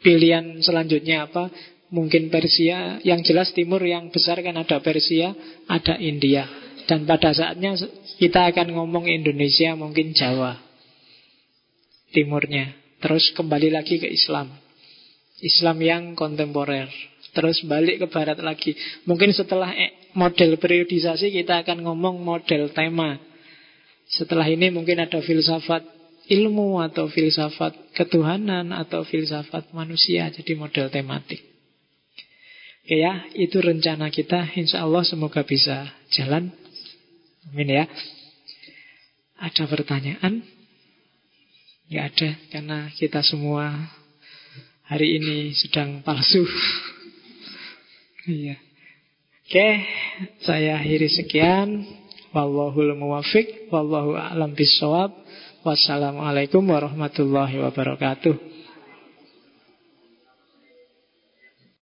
pilihan selanjutnya apa. Mungkin Persia. Yang jelas timur yang besar kan ada Persia, ada India. Dan pada saatnya kita akan ngomong Indonesia, mungkin Jawa. Timurnya. Terus kembali lagi ke Islam. Islam yang kontemporer. Terus balik ke barat lagi. Mungkin setelah eh, model periodisasi kita akan ngomong model tema. Setelah ini mungkin ada filsafat ilmu atau filsafat ketuhanan atau filsafat manusia jadi model tematik. Oke ya, itu rencana kita. Insya Allah semoga bisa jalan. Amin ya. Ada pertanyaan? Ya ada, karena kita semua hari ini sedang palsu. Iya. Oke, saya akhiri sekian. Wallahul muwafiq, wallahu a'lam bisawab. Wassalamualaikum warahmatullahi wabarakatuh.